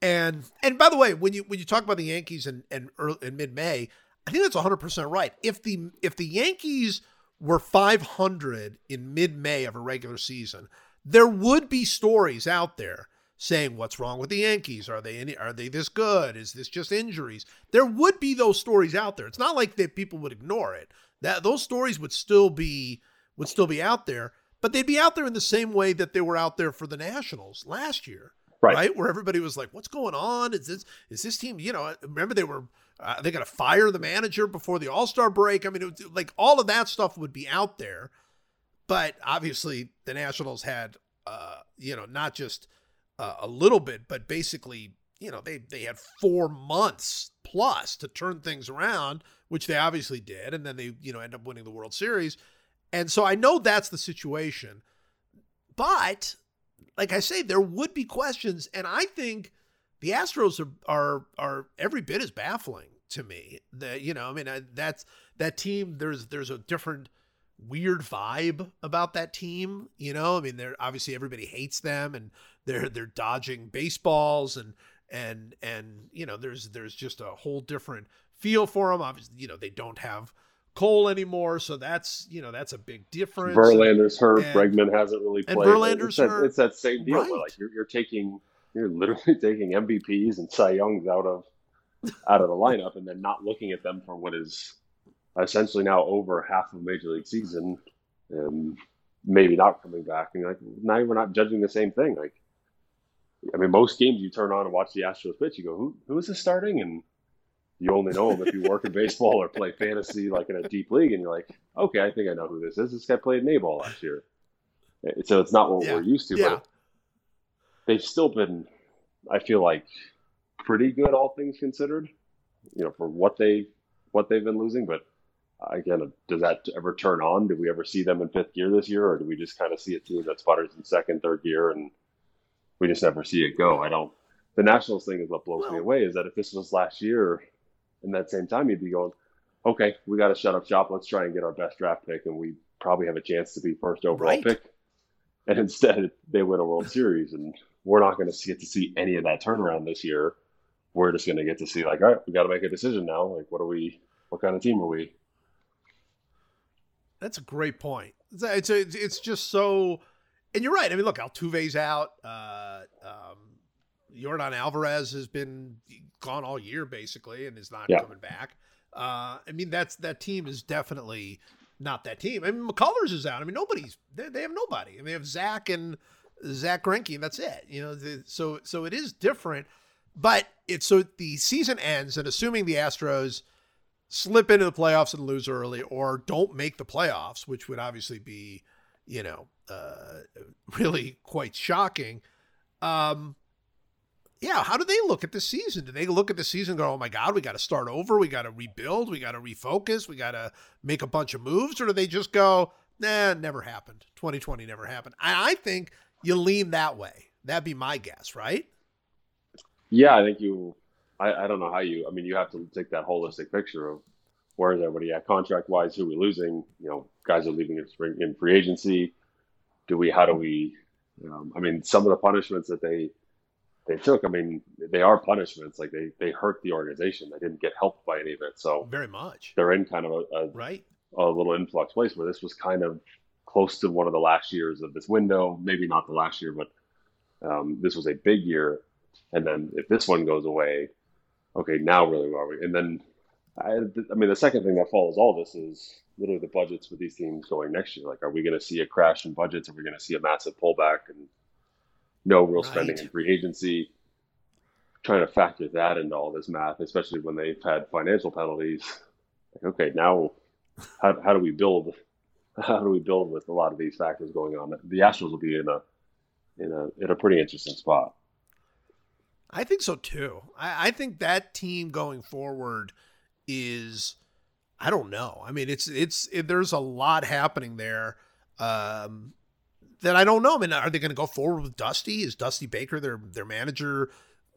and and by the way, when you when you talk about the Yankees and and in mid May, I think that's 100 percent right. If the if the Yankees were 500 in mid May of a regular season, there would be stories out there saying what's wrong with the Yankees? Are they any, are they this good? Is this just injuries? There would be those stories out there. It's not like that people would ignore it. That those stories would still be would still be out there, but they'd be out there in the same way that they were out there for the Nationals last year. Right. right? Where everybody was like, "What's going on? Is this is this team? You know, remember they were uh, they got to fire the manager before the All Star break. I mean, was, like all of that stuff would be out there, but obviously the Nationals had, uh, you know, not just uh, a little bit, but basically, you know, they they had four months plus to turn things around, which they obviously did, and then they you know end up winning the World Series, and so I know that's the situation, but like I say, there would be questions, and I think the Astros are are are every bit as baffling to me. That you know, I mean, that's that team. There's there's a different weird vibe about that team. You know, I mean, they're obviously everybody hates them and they're they're dodging baseballs and and and you know, there's there's just a whole different feel for them. Obviously, you know, they don't have Cole anymore, so that's you know that's a big difference. Verlander's hurt. And, Bregman hasn't really played. And Verlander's it's that, hurt. It's that same deal. Right. Like you're, you're taking, you're literally taking MVPs and Cy Youngs out of out of the lineup, and then not looking at them for what is essentially now over half of major league season, and maybe not coming back. And like now we're not judging the same thing. Like, I mean, most games you turn on and watch the Astros pitch, you go, who who is this starting? And you only know him if you work in baseball or play fantasy like in a deep league, and you're like, okay, I think I know who this is. This guy played in A ball last year, so it's not what Yeah. we're used to. Yeah. But they've still been, I feel like, pretty good, all things considered. You know, for what they what they've been losing, but uh, again, does that ever turn on? Do we ever see them in fifth gear this year, or do we just kind of see a team that sputters in second, third gear, and we just never see it go? I don't. The Nationals thing is what blows me away. Is that if this was last year, in that same time, you'd be going, okay, we got to shut up shop. Let's try and get our best draft pick, and we probably have a chance to be first overall Right. pick. And instead, they win a World Series, and we're not going to get to see any of that turnaround this year. We're just going to get to see like, all right, we got to make a decision now. Like, what are we? What kind of team are we? That's a great point. It's it's, it's it's just so, and you're right. I mean, look, Altuve's out. Uh, um, Yordan Alvarez has been gone all year basically, and is not Yeah. coming back. Uh, I mean, that's that team is definitely not that team. I mean, McCullers is out. I mean, nobody's they, they have nobody. I mean, they have Zack and Zack Greinke, and that's it. You know, the, so so it is different. But it's so the season ends, and assuming the Astros slip into the playoffs and lose early, or don't make the playoffs, which would obviously be, you know, uh, really quite shocking. Um, yeah, how do they look at the season? Do they look at the season and go, "Oh my God, we got to start over, we got to rebuild, we got to refocus, we got to make a bunch of moves," or do they just go, "Nah, never happened. 2020 never happened." I, I think you lean that way. That'd be my guess, right? Yeah, I think you. I, I don't know how you. I mean, you have to take that holistic picture of where is everybody at contract wise. Who are we losing? You know, guys are leaving in spring in free agency. Do we? How do we? Um, I mean, some of the punishments that they they took. I mean, they are punishments. Like they they hurt the organization. They didn't get helped by any of it. So Very much, they're in kind of a, a right? a little influx place where this was kind of close to one of the last years of this window. Maybe not the last year, but um, this was a big year. And then if this one goes away, okay, now really where are we? And then, I, I mean, the second thing that follows all this is literally the budgets for these teams going next year. Like, are we going to see a crash in budgets? Are we going to see a massive pullback and no real spending in free agency? Trying to factor that into all this math, especially when they've had financial penalties. Like, okay, now how, how do we build how do we build with a lot of these factors going on the astros will be in a in a in a pretty interesting spot I think so too. I, I think that team going forward is, I don't know. I mean, it's it's it, there's a lot happening there um, that I don't know. I mean, are they going to go forward with Dusty? Is Dusty Baker their their manager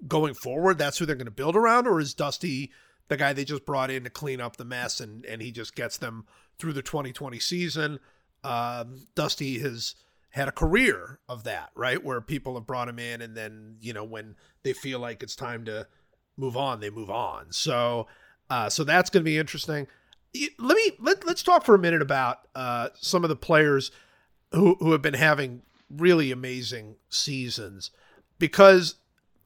going forward? That's who they're going to build around, or is Dusty the guy they just brought in to clean up the mess and and he just gets them through the 2020 season? Um, Dusty has had a career of that, right? Where people have brought him in, and then you know when they feel like it's time to move on, they move on. So, uh, so that's going to be interesting. Let me let let's talk for a minute about uh, some of the players who who have been having really amazing seasons, because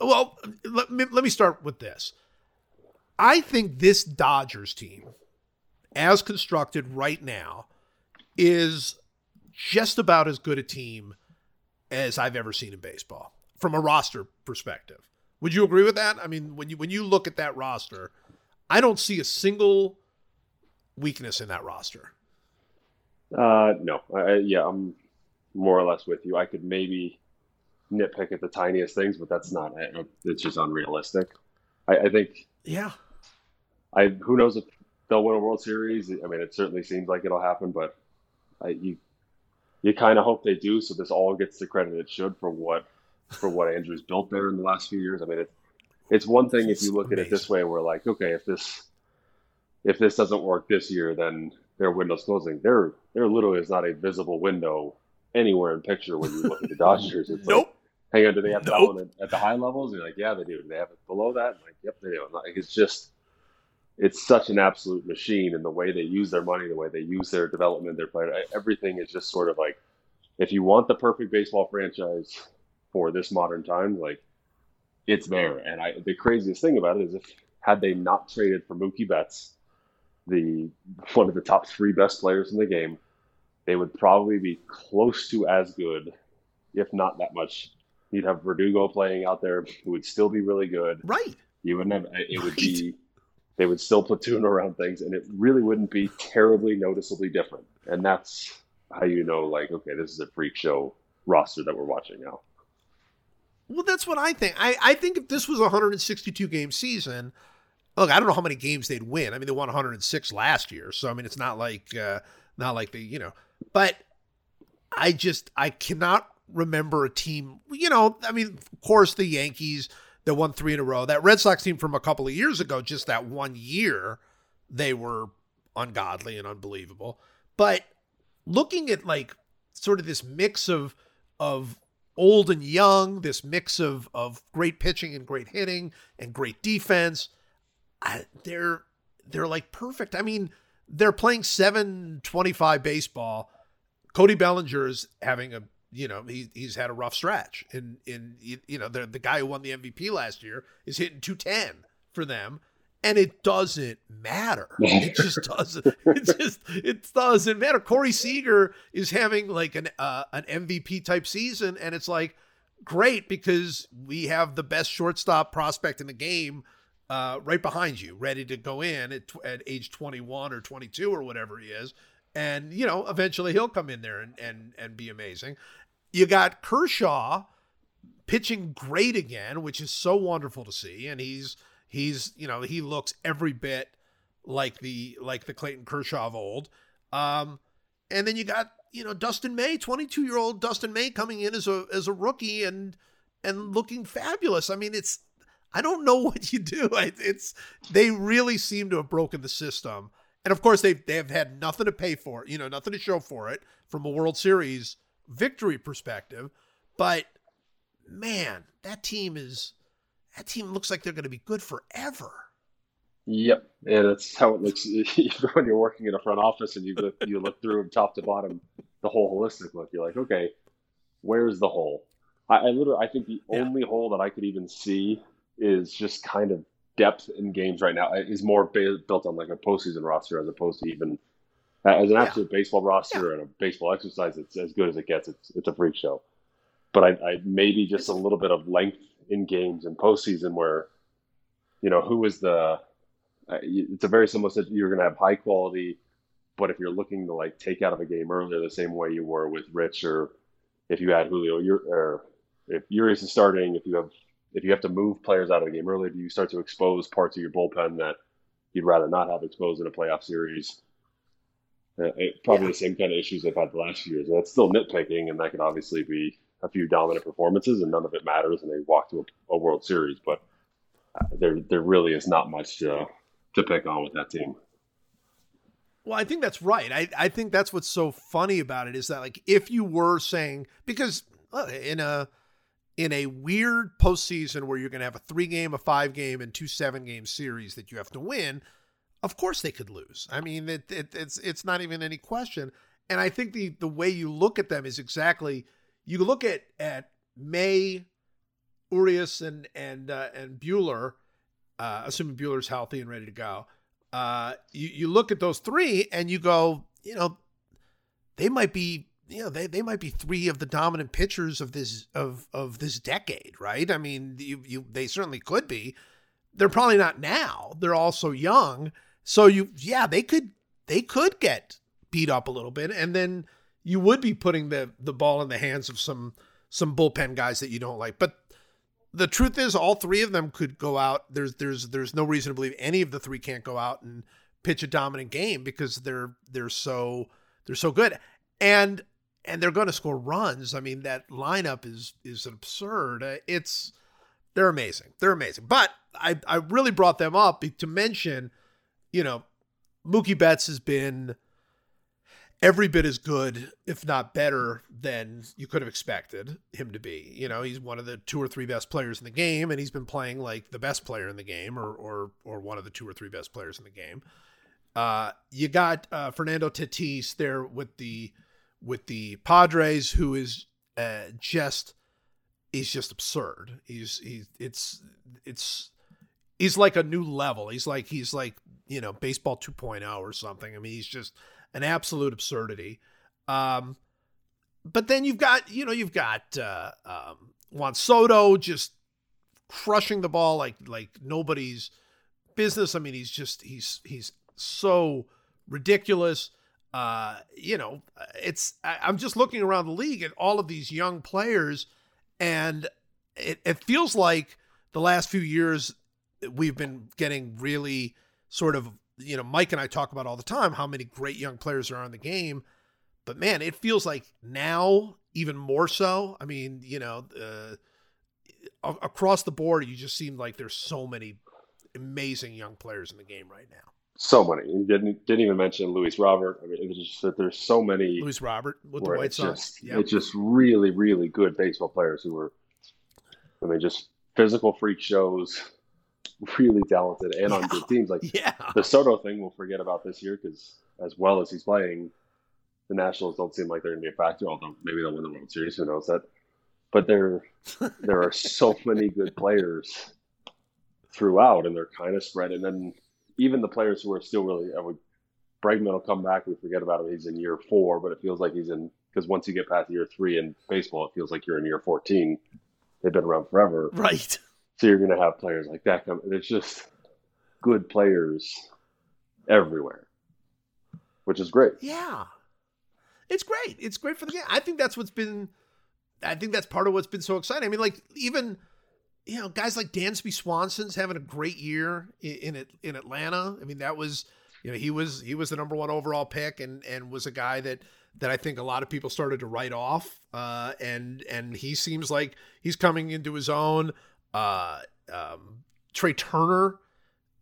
well, let me let me start with this. I think this Dodgers team, as constructed right now, is just about as good a team as I've ever seen in baseball from a roster perspective. Would you agree with that? I mean, when you when you look at that roster, I don't see a single weakness in that roster. uh no I, yeah i'm more or less with you i could maybe nitpick at the tiniest things but that's not it's just unrealistic i, I think Yeah. I who knows if they'll win a World Series. I mean, it certainly seems like it'll happen, but I, you you kind of hope they do, so this all gets the credit it should for what for what Andrews built there in the last few years. I mean, it, it's one thing if you It's look at it this way, we're like, okay, if this if this doesn't work this year, then their window's closing. There there literally is not a visible window anywhere in picture when you look at the Dodgers. It's like, Nope. hang on, do they have that one at, at the high levels? And you're like, yeah, they do. Do they have it below that? Like, yep, they do. Like, it's just, it's such an absolute machine, and the way they use their money, the way they use their development, their player, everything is just sort of like, if you want the perfect baseball franchise for this modern time, like, it's there. And I, the craziest thing about it is if had they not traded for Mookie Betts, the one of the top three best players in the game, they would probably be close to as good, if not that much. You'd have Verdugo playing out there, who would still be really good. Right. You wouldn't have. It would be they would still platoon around things, and it really wouldn't be terribly noticeably different. And that's how you know, like, okay, this is a freak show roster that we're watching now. Well, that's what I think. I, I think if this was a 162 game season, look, I don't know how many games they'd win. I mean, they won 106 last year, so I mean, it's not like uh, not like they, you know, but I just I cannot remember a team. You know, I mean, of course, the Yankees that won three in a row. That Red Sox team from a couple of years ago, just that one year, they were ungodly and unbelievable. But looking at like sort of this mix of of old and young, this mix of of great pitching and great hitting and great defense. I, they're they're like perfect. I mean, they're playing 725 baseball. Cody Bellinger's having a you know he, he's had a rough stretch and in you know the the guy who won the MVP last year is hitting 210 for them and it doesn't matter. It just doesn't. It just it doesn't matter. Corey Seager is having like an uh, an MVP type season, and it's like great because we have the best shortstop prospect in the game uh, right behind you, ready to go in at, at age 21 or 22 or whatever he is, and you know eventually he'll come in there and and and be amazing. You got Kershaw pitching great again, which is so wonderful to see, and he's He's, you know, he looks every bit like the like the Clayton Kershaw of old. Um, and then you got, you know, Dustin May, 22 year old Dustin May coming in as a as a rookie and and looking fabulous. I mean, it's I don't know what you do. It's they really seem to have broken the system. And of course, they've they have had nothing to pay for you know, nothing to show for it from a World Series victory perspective. But man, that team is that team looks like they're going to be good forever. Yep, and that's how it looks when you're working in a front office and you look, you look through them top to bottom, the whole holistic look. You're like, okay, where's the hole? I, I literally, I think the yeah. only hole that I could even see is just kind of depth in games right now. Is more built on like a postseason roster as opposed to even as an absolute yeah. baseball roster yeah. and a baseball exercise. It's as good as it gets. It's it's a freak show, but I, I maybe just a little bit of length in games and postseason where, you know, who is the, it's a very similar situation. You're going to have high quality, but if you're looking to like take out of a game earlier, the same way you were with Rich, or if you had Julio, you're, or if Urias is starting, if you have, if you have to move players out of the game early, do you start to expose parts of your bullpen that you'd rather not have exposed in a playoff series? Uh, it, probably yeah. the same kind of issues they've had the last few years. And it's still nitpicking, and that could obviously be a few dominant performances and none of it matters and they walk to a, a World Series. But uh, there there really is not much to, to pick on with that team. Well, I think that's right. I, I think that's what's so funny about it is that like if you were saying because in a in a weird postseason where you're going to have a three game, a five game, and two seven game series that you have to win, of course they could lose. I mean, it, it, it's it's not even any question. And I think the the way you look at them is exactly you look at at May, Urias, and and uh, and Buehler, uh, assuming Buehler's healthy and ready to go. Uh, you you look at those three and you go, you know, they might be, you know, they, they might be three of the dominant pitchers of this of of this decade, right? I mean, you you they certainly could be. They're probably not now. They're all so young. So you yeah, they could they could get beat up a little bit and then you would be putting the the ball in the hands of some some bullpen guys that you don't like. But the truth is, all three of them could go out. There's there's there's no reason to believe any of the three can't go out and pitch a dominant game because they're they're so they're so good and and they're going to score runs. I mean that lineup is is absurd. It's they're amazing. They're amazing. But I I really brought them up to mention, you know, Mookie Betts has been every bit as good, if not better, than you could have expected him to be. You know, he's one of the two or three best players in the game, and he's been playing like the best player in the game, or or or one of the two or three best players in the game. Uh, you got uh, Fernando Tatis there with the with the Padres, who is uh, just he's just absurd. He's he's it's it's he's like a new level. He's like he's like you know baseball 2.0 or something. I mean, he's just an absolute absurdity. Um, but then you've got, you know, you've got uh, um, Juan Soto just crushing the ball like like nobody's business, I mean, he's just he's he's so ridiculous. Uh, you know, it's I, I'm just looking around the league at all of these young players, and it, it feels like the last few years we've been getting really sort of you know Mike and I talk about all the time how many great young players are on the game, but man, it feels like now even more so. I mean, you know, uh, across the board, you just seem like there's so many amazing young players in the game right now. So many. You didn't didn't even mention Luis Robert. I mean, it's just that there's so many. Luis Robert with the White Sox. Just, yep. It's just really, really good baseball players who were, I mean, just physical freak shows, really talented, and yeah. on good teams. Like yeah. the Soto thing, we'll forget about this year because as well as he's playing, the Nationals don't seem like they're going to be a factor. Although maybe they'll win the World Series, who knows that? But there, there are so many good players throughout, and they're kind of spread. And then even the players who are still really, I would, Bregman will come back. We forget about him. He's in year four, but it feels like he's in because once you get past year three in baseball, it feels like you're in year fourteen. They've been around forever, right? So you're going to have players like that come. It's just good players everywhere, which is great. Yeah, it's great. It's great for the game. I think that's what's been. I think that's part of what's been so exciting. I mean, like even you know, guys like Dansby Swanson's having a great year in in, in Atlanta. I mean, that was you know he was he was the number one overall pick and and was a guy that that I think a lot of people started to write off. Uh, and and he seems like he's coming into his own. Uh, um, Trea Turner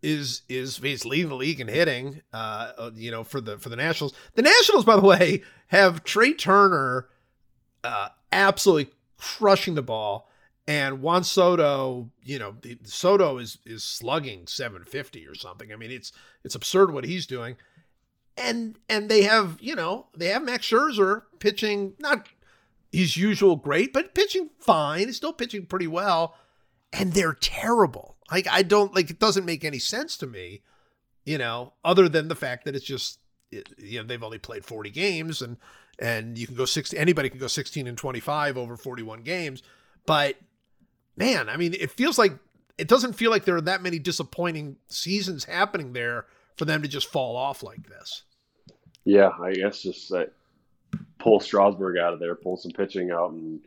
is is he's leading the league in hitting. Uh, uh, you know, for the for the Nationals. The Nationals, by the way, have Trea Turner uh, absolutely crushing the ball and Juan Soto, you know, Soto is is slugging 750 or something. I mean, it's it's absurd what he's doing. And and they have, you know, they have Max Scherzer pitching not his usual great, but pitching fine. He's still pitching pretty well. And they're terrible. Like I don't like it doesn't make any sense to me, you know, other than the fact that it's just you know, they've only played 40 games and and you can go 60 anybody can go 16 and 25 over 41 games, but man, I mean, it feels like it doesn't feel like there are that many disappointing seasons happening there for them to just fall off like this. Yeah, I guess just uh, pull Strasburg out of there, pull some pitching out, and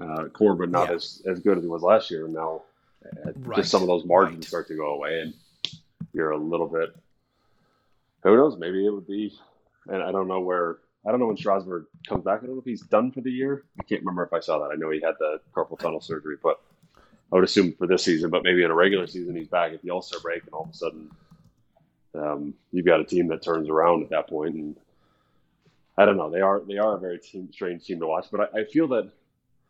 uh, Corbin not yeah. as, as good as he was last year. And now uh, right. just some of those margins right. start to go away, and you're a little bit. Who knows? Maybe it would be, and I don't know where. I don't know when Strasburg comes back. I don't know if he's done for the year. I can't remember if I saw that. I know he had the carpal tunnel surgery, but I would assume for this season, but maybe in a regular season he's back at the All Star break, and all of a sudden um, you've got a team that turns around at that point. And I don't know, they are they are a very team, strange team to watch, but I, I feel that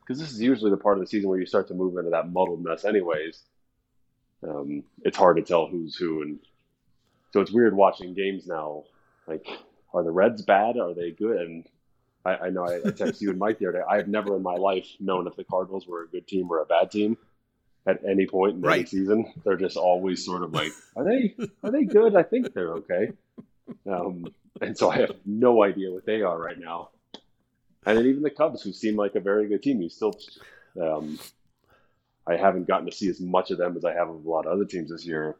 because this is usually the part of the season where you start to move into that muddled mess, anyways. Um, it's hard to tell who's who, and so it's weird watching games now. Like, are the Reds bad? Are they good? And I, I know I, I texted you and Mike the other day. I have never in my life known if the Cardinals were a good team or a bad team at any point in right. season. They're just always sort of like, are they are they good? I think they're okay. Um, and so I have no idea what they are right now. And then even the Cubs, who seem like a very good team, you still, um, I haven't gotten to see as much of them as I have of a lot of other teams this year.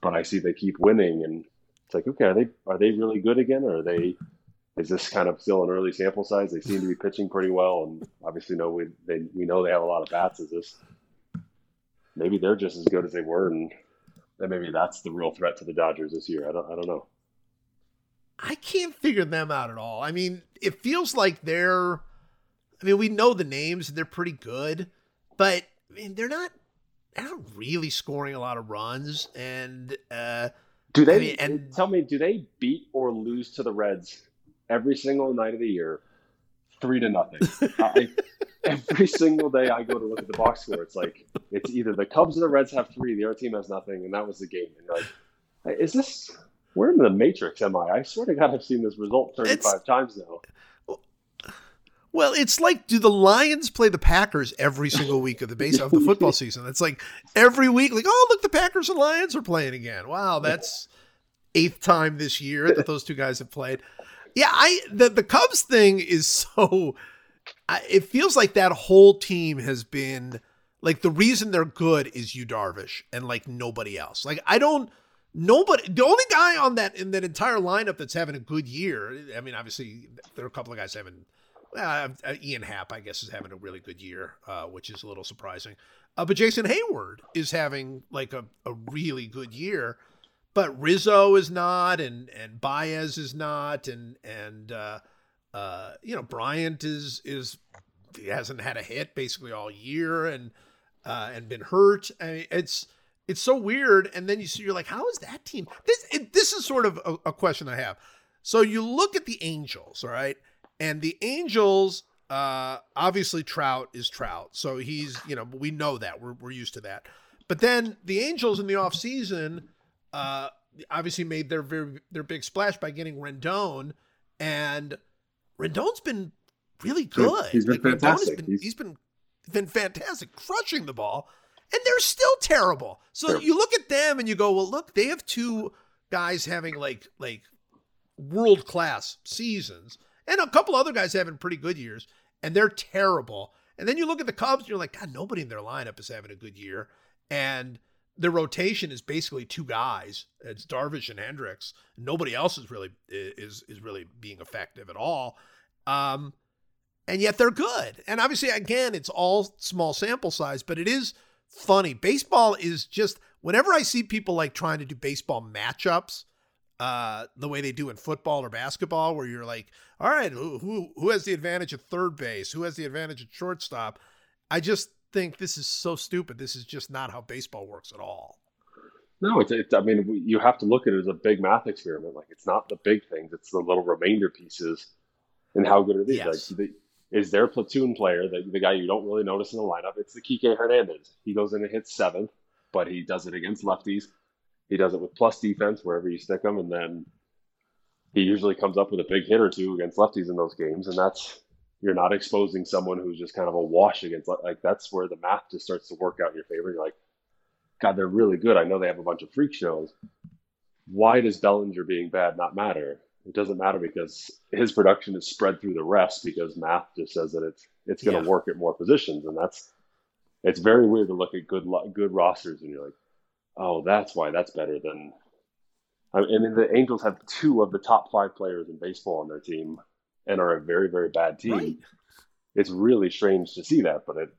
But I see they keep winning, and it's like, okay, are they are they really good again, or are they? Is this kind of still an early sample size? They seem to be pitching pretty well, and obviously know we they we know they have a lot of bats. Is this maybe they're just as good as they were, and, maybe that's the real threat to the Dodgers this year. I don't, I don't know. I can't figure them out at all. I mean, it feels like they're. I mean, we know the names; they're pretty good, but I mean, they're not. They're not really scoring a lot of runs, and uh, do they? I mean, and tell me, do they beat or lose to the Reds every single night of the year, three to nothing? I, every single day I go to look at the box score, it's like it's either the Cubs or the Reds have three, the other team has nothing, and that was the game. And like, is this? Where in the matrix am I? I swear to God, I've seen this result 35 it's, times now. Well, it's like do the Lions play the Packers every single week of the base of the football season? It's like every week, like oh look, the Packers and Lions are playing again. Wow, that's eighth time this year that those two guys have played. Yeah, I the the Cubs thing is so I, it feels like that whole team has been like the reason they're good is you Darvish and like nobody else. Like I don't nobody the only guy on that in that entire lineup that's having a good year. I mean, obviously there are a couple of guys having. Uh, Ian Happ, I guess, is having a really good year, uh, which is a little surprising. Uh, but Jason Heyward is having like a, a really good year, but Rizzo is not, and and Baez is not, and and uh, uh, you know Bryant is is he hasn't had a hit basically all year, and uh, and been hurt. I mean, it's it's so weird. And then you see, you're like, how is that team? This it, this is sort of a, a question I have. So you look at the Angels, all right, and the Angels. Uh, obviously Trout is Trout, so he's you know we know that we're we're used to that. But then the Angels in the offseason, uh, obviously made their very their big splash by getting Rendon, and Rendon's been really good. He's been like, fantastic. Been, he's, he's been been fantastic, crushing the ball, and they're still terrible. So you look at them and you go, well, look, they have two guys having like like world class seasons, and a couple other guys having pretty good years, and they're terrible. And then you look at the Cubs, and you're like, God, nobody in their lineup is having a good year, and the rotation is basically two guys. It's Darvish and Hendricks. Nobody else is really is is really being effective at all. Um, and yet they're good. And obviously, again, it's all small sample size, but it is funny. Baseball is just whenever I see people like trying to do baseball matchups, uh, the way they do in football or basketball, where you're like, all right, who, who who has the advantage at third base? Who has the advantage at shortstop? I just think this is so stupid. This is just not how baseball works at all. No, it's, it's I mean, you have to look at it as a big math experiment. Like it's not the big things; it's the little remainder pieces and how good are these. Yes. Like, is their platoon player, the, the guy you don't really notice in the lineup. It's the Kike Hernandez. He goes in and hits seventh, but he does it against lefties. He does it with plus defense wherever you stick him, and then he usually comes up with a big hit or two against lefties in those games, and that's you're not exposing someone who's just kind of a wash against like that's where the math just starts to work out in your favor. You're like, God, they're really good. I know they have a bunch of freak shows. Why does Bellinger being bad not matter? It doesn't matter because his production is spread through the rest because math just says that it's it's going to yeah. work at more positions, and that's it's very weird to look at good good rosters and you're like, oh, that's why that's better than. I mean, and the Angels have two of the top five players in baseball on their team, and are a very very bad team. Right. It's really strange to see that, but it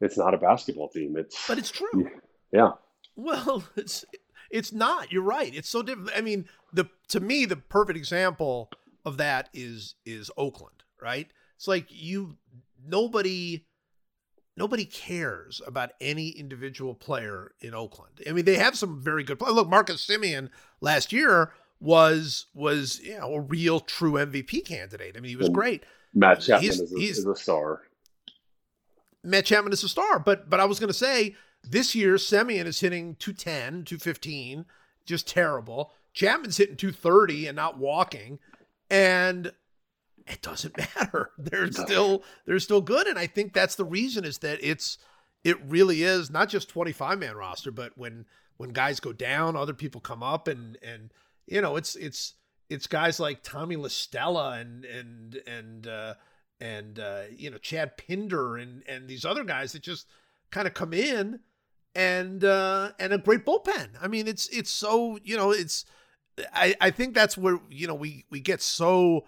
it's not a basketball team. It's but it's true. Yeah. Well, it's it's not. You're right. It's so different. I mean, the to me the perfect example of that is is Oakland, right? It's like you nobody nobody cares about any individual player in Oakland. I mean, they have some very good players. Look, Marcus Semien last year was was you know a real true MVP candidate. I mean, he was great. Matt Chapman he's, is, a, is a star. Matt Chapman is a star, but but I was going to say this year, Semien is hitting 210, 215, just terrible. Chapman's hitting 230 and not walking. And it doesn't matter. They're still they're still good. And I think that's the reason is that it's it really is not just 25 man roster, but when when guys go down, other people come up and and you know, it's it's it's guys like Tommy La Stella and and and uh and uh you know, Chad Pinder and and these other guys that just kind of come in and uh, and a great bullpen. I mean, it's it's so you know it's I I think that's where you know we we get so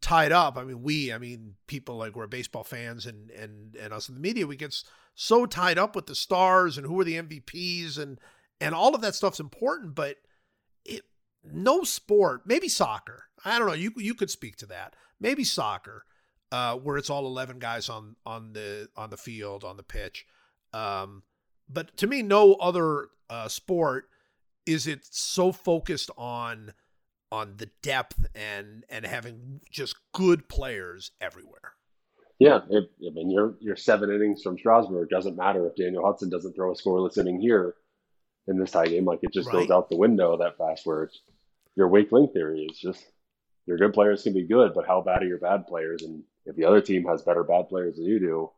tied up. I mean, we I mean people like we're baseball fans and and and us in the media we get so tied up with the stars and who are the MVPs and and all of that stuff's important, but it no sport, maybe soccer. I don't know. You you could speak to that. Maybe soccer, uh, where it's all eleven guys on on the on the field on the pitch. Um, but to me, no other uh, sport is it so focused on on the depth and and having just good players everywhere. Yeah, it, I mean, your your seven innings from Strasburg doesn't matter if Daniel Hudson doesn't throw a scoreless inning here in this tie game. Like it just right. goes out the window that fast. Where your weak link theory is just your good players can be good, but how bad are your bad players? And if the other team has better bad players than you do,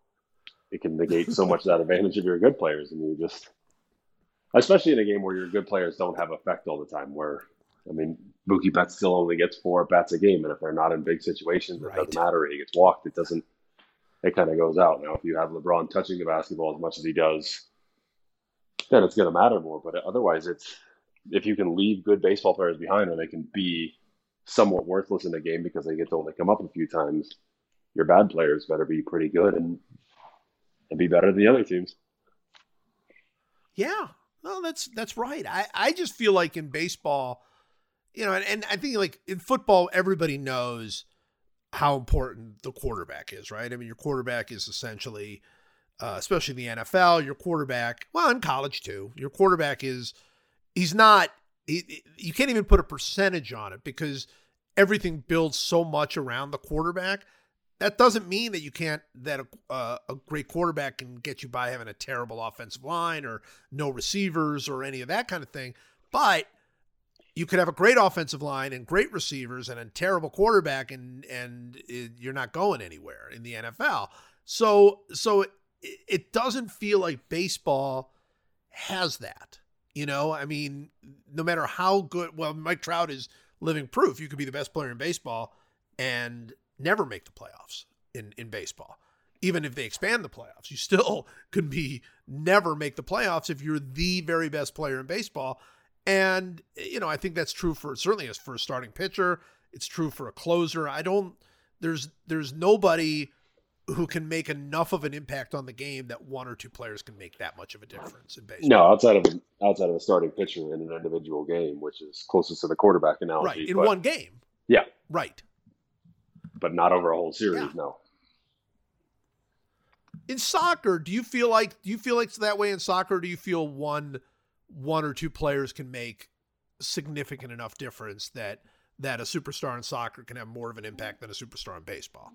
it can negate so much of that advantage of your good players, and you just, especially in a game where your good players don't have effect all the time. Where, I mean, Mookie Betts still only gets four bats a game, and if they're not in big situations, it right. doesn't matter. He gets walked. It doesn't. it kind of goes out. Now, if you have LeBron touching the basketball as much as he does, then it's going to matter more. But otherwise, it's if you can leave good baseball players behind, or they can be somewhat worthless in the game because they get to only come up a few times, your bad players better be pretty good and and be better than the other teams. Yeah, no, that's that's right. I I just feel like in baseball, you know, and, and I think like in football, everybody knows how important the quarterback is, right? I mean, your quarterback is essentially, uh, especially in the NFL, your quarterback. Well, in college too, your quarterback is he's not. He, you can't even put a percentage on it because everything builds so much around the quarterback that doesn't mean that you can't that a, uh, a great quarterback can get you by having a terrible offensive line or no receivers or any of that kind of thing but you could have a great offensive line and great receivers and a terrible quarterback and and it, you're not going anywhere in the NFL so so it, it doesn't feel like baseball has that you know? I mean no matter how good well Mike Trout is living proof. You could be the best player in baseball and never make the playoffs in, in baseball. Even if they expand the playoffs, you still could be never make the playoffs if you're the very best player in baseball. And, you know, I think that's true for certainly as for a starting pitcher. It's true for a closer. I don't there's there's nobody who can make enough of an impact on the game that one or two players can make that much of a difference in baseball. No, outside of a, outside of a starting pitcher in an individual game, which is closest to the quarterback analogy. Right, in but, one game. Yeah. Right but not over a whole series. Yeah. No. In soccer, do you feel like do you feel like it's that way in soccer? do you feel one one or two players can make significant enough difference that that a superstar in soccer can have more of an impact than a superstar in baseball?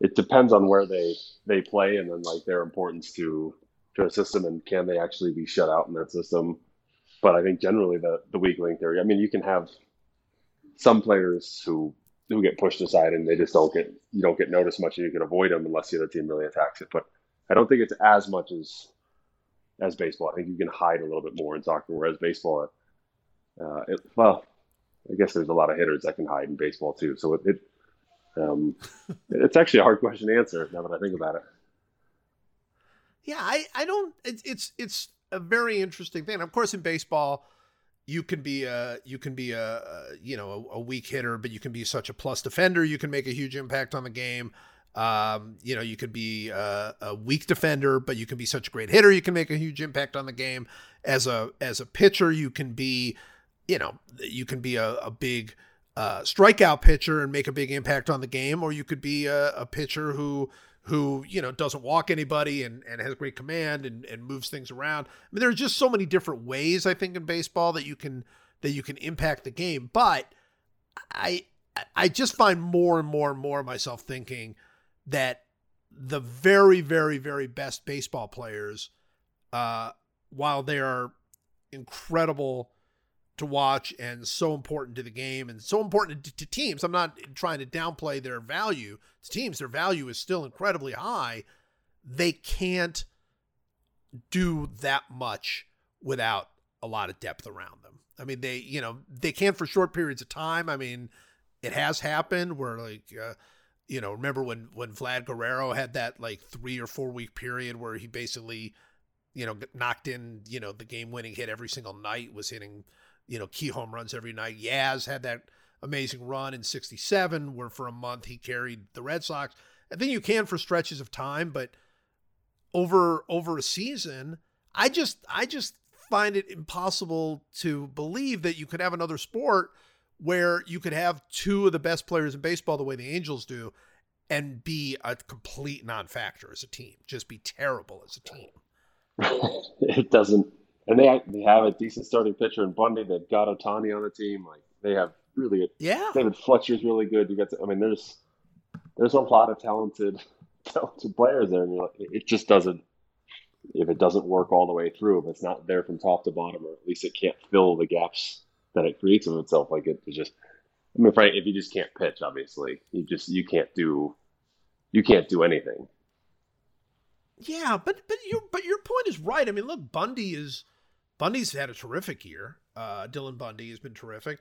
It depends on where they they play and then like their importance to to a system and can they actually be shut out in that system. But I think generally the the weak link theory. I mean, you can have some players who who get pushed aside and they just don't get you don't get noticed much and you can avoid them unless the other team really attacks it. But I don't think it's as much as as baseball. I think you can hide a little bit more in soccer, whereas baseball, uh, it, well, I guess there's a lot of hitters that can hide in baseball too. So it, it um, it's actually a hard question to answer now that I think about it. Yeah, I I don't. It's it's it's a very interesting thing. Of course, in baseball you can be a you can be a, a you know a, a, weak hitter, but you can be such a plus defender. You can make a huge impact on the game. Um, you know, you could be a, a, weak defender, but you can be such a great hitter. You can make a huge impact on the game. As a as a pitcher, you can be, you know, you can be a, a big uh, strikeout pitcher and make a big impact on the game, or you could be a, a pitcher who who you know doesn't walk anybody and, and has great command and, and moves things around. I mean, there are just so many different ways I think in baseball that you can that you can impact the game. But I I just find more and more and more myself thinking that the very very very best baseball players, uh, while they are incredible to watch and so important to the game and so important to, to, teams. I'm not trying to downplay their value to teams. Their value is still incredibly high. They can't do that much without a lot of depth around them. I mean, they, you know, they can for short periods of time. I mean, it has happened where like, uh, you know, remember when when Vlad Guerrero had that like three or four week period where he basically, you know, knocked in, you know, the game winning hit every single night, was hitting you know, key home runs every night. Yaz had that amazing run in 67 where for a month he carried the Red Sox. I think you can for stretches of time, but over over a season, I just I just find it impossible to believe that you could have another sport where you could have two of the best players in baseball the way the Angels do and be a complete non-factor as a team, just be terrible as a team. it doesn't and they they have a decent starting pitcher in Bundy. They've got Ohtani on the team. Like they have really, a, yeah. David Fletcher's really good. You got, to, I mean, there's there's a lot of talented talented players there, and you're like, it just doesn't. If it doesn't work all the way through, if it's not there from top to bottom, or at least it can't fill the gaps that it creates of itself, like it, it just. I mean, if you just can't pitch, obviously, you just you can't do, you can't do anything. Yeah, but but your but your point is right. I mean, look, Bundy is Bundy's had a terrific year. Uh, Dylan Bundy has been terrific.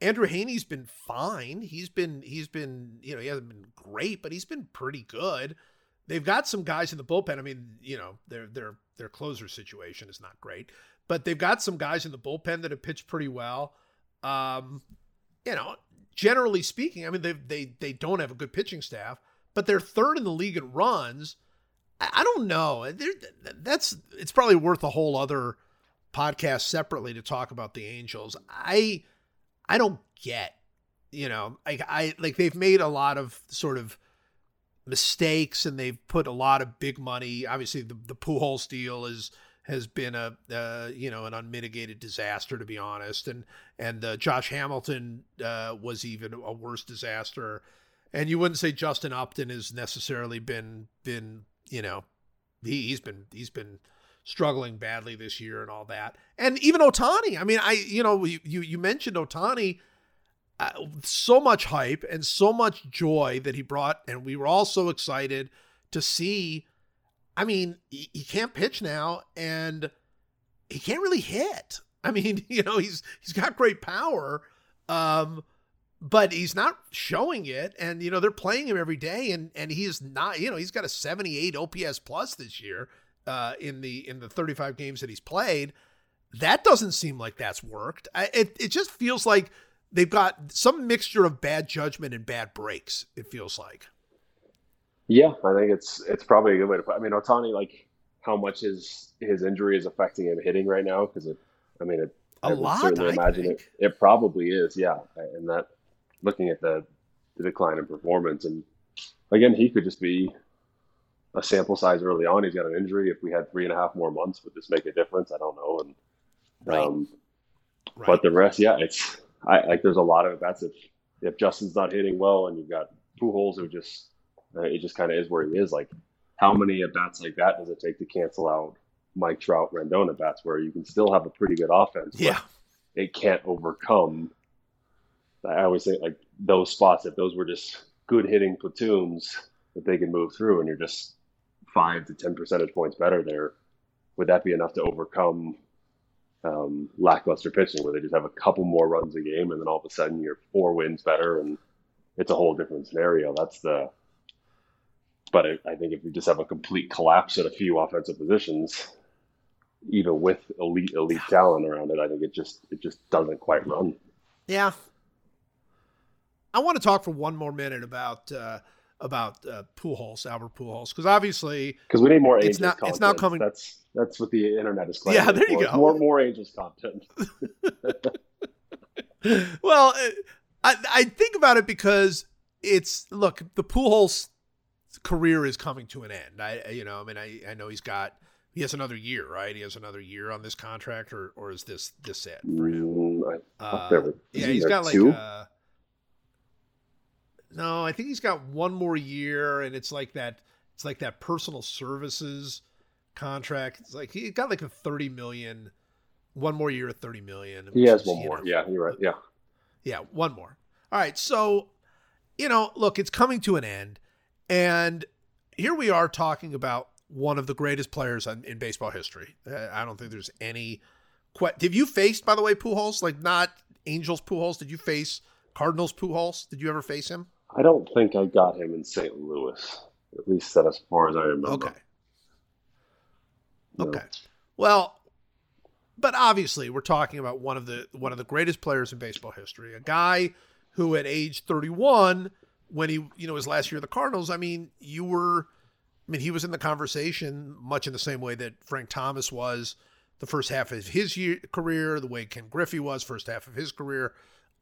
Andrew Heaney's been fine. He's been he's been you know he hasn't been great, but he's been pretty good. they've got some guys in the bullpen. I mean, you know, their their their closer situation is not great, but they've got some guys in the bullpen that have pitched pretty well. Um, you know, generally speaking, I mean, they they they don't have a good pitching staff, but they're third in the league in runs. I, I don't know. They're, that's it's probably worth a whole other podcast separately to talk about the Angels. I I don't get, you know, like I like they've made a lot of sort of mistakes and they've put a lot of big money. Obviously, the the Pujols deal is has been a uh, you know an unmitigated disaster to be honest, and and uh, Josh Hamilton uh, was even a worse disaster. And you wouldn't say Justin Upton has necessarily been been you know he, he's been he's been struggling badly this year and all that. And even Ohtani. I mean, I you know you you, mentioned Ohtani. Uh, so much hype and so much joy that he brought, and we were all so excited to see. I mean, he, he can't pitch now, and he can't really hit. I mean, you know, he's he's got great power, um, but he's not showing it. And you know, they're playing him every day, and and he is not. You know, he's got a 78 OPS plus this year uh, in the in the 35 games that he's played. That doesn't seem like that's worked. I, it it just feels like they've got some mixture of bad judgment and bad breaks. It feels like. Yeah, I think it's it's probably a good way to put. I mean, Ohtani, like how much his his injury is affecting him hitting right now? Because it, I mean, it, a I lot. Certainly I imagine think. it. It probably is. Yeah, and that looking at the, the decline in performance, and again, he could just be a sample size early on. He's got an injury. If we had three and a half more months, would this make a difference? I don't know. And right. Um, right. but the rest, yeah, it's I like. There's a lot of bets if if Justin's not hitting well, and you've got Pujols who just uh, it just kind of is where he is. Like, how many at bats like that does it take to cancel out Mike Trout, Rendon at bats, where you can still have a pretty good offense? Yeah, it can't overcome. I always say like those spots. If those were just good hitting platoons that they can move through, and you're just five to ten percentage points better there, would that be enough to overcome um, lackluster pitching, where they just have a couple more runs a game, and then all of a sudden you're four wins better, and it's a whole different scenario. That's the but I, I think if you just have a complete collapse at a few offensive positions, even with elite elite talent around it, I think it just it just doesn't quite run. Yeah. I want to talk for one more minute about uh, about uh, Pujols, Albert Pujols, because obviously because we need more Angels it's not content. it's not coming. That's that's what the internet is. Yeah, there you for. go. More more Angels content. well, uh, I I think about it because it's look the Pujols career is coming to an end. I, you know, I mean, I, I know he's got, he has another year, right? He has another year on this contract, or or is this this it for him? Mm, uh, yeah, he's got like, uh, no, I think he's got one more year, and it's like that. It's like that personal services contract. It's like he got like a thirty million, one more year at thirty million. He has one more. Know, yeah, you're right. Yeah, yeah, one more. All right, so you know, look, it's coming to an end. And here we are talking about one of the greatest players in, in baseball history. Uh, I don't think there's any. Que- Have you faced, by the way, Pujols? Like not Angels Pujols? Did you face Cardinals Pujols? Did you ever face him? I don't think I got him in St. Louis. At least that as far as I remember. Okay. No. Okay. Well, but obviously we're talking about one of the one of the greatest players in baseball history. A guy who at age 31 when he, you know, his last year of the Cardinals, I mean, you were, I mean, he was in the conversation much in the same way that Frank Thomas was the first half of his year, career, the way Ken Griffey was first half of his career,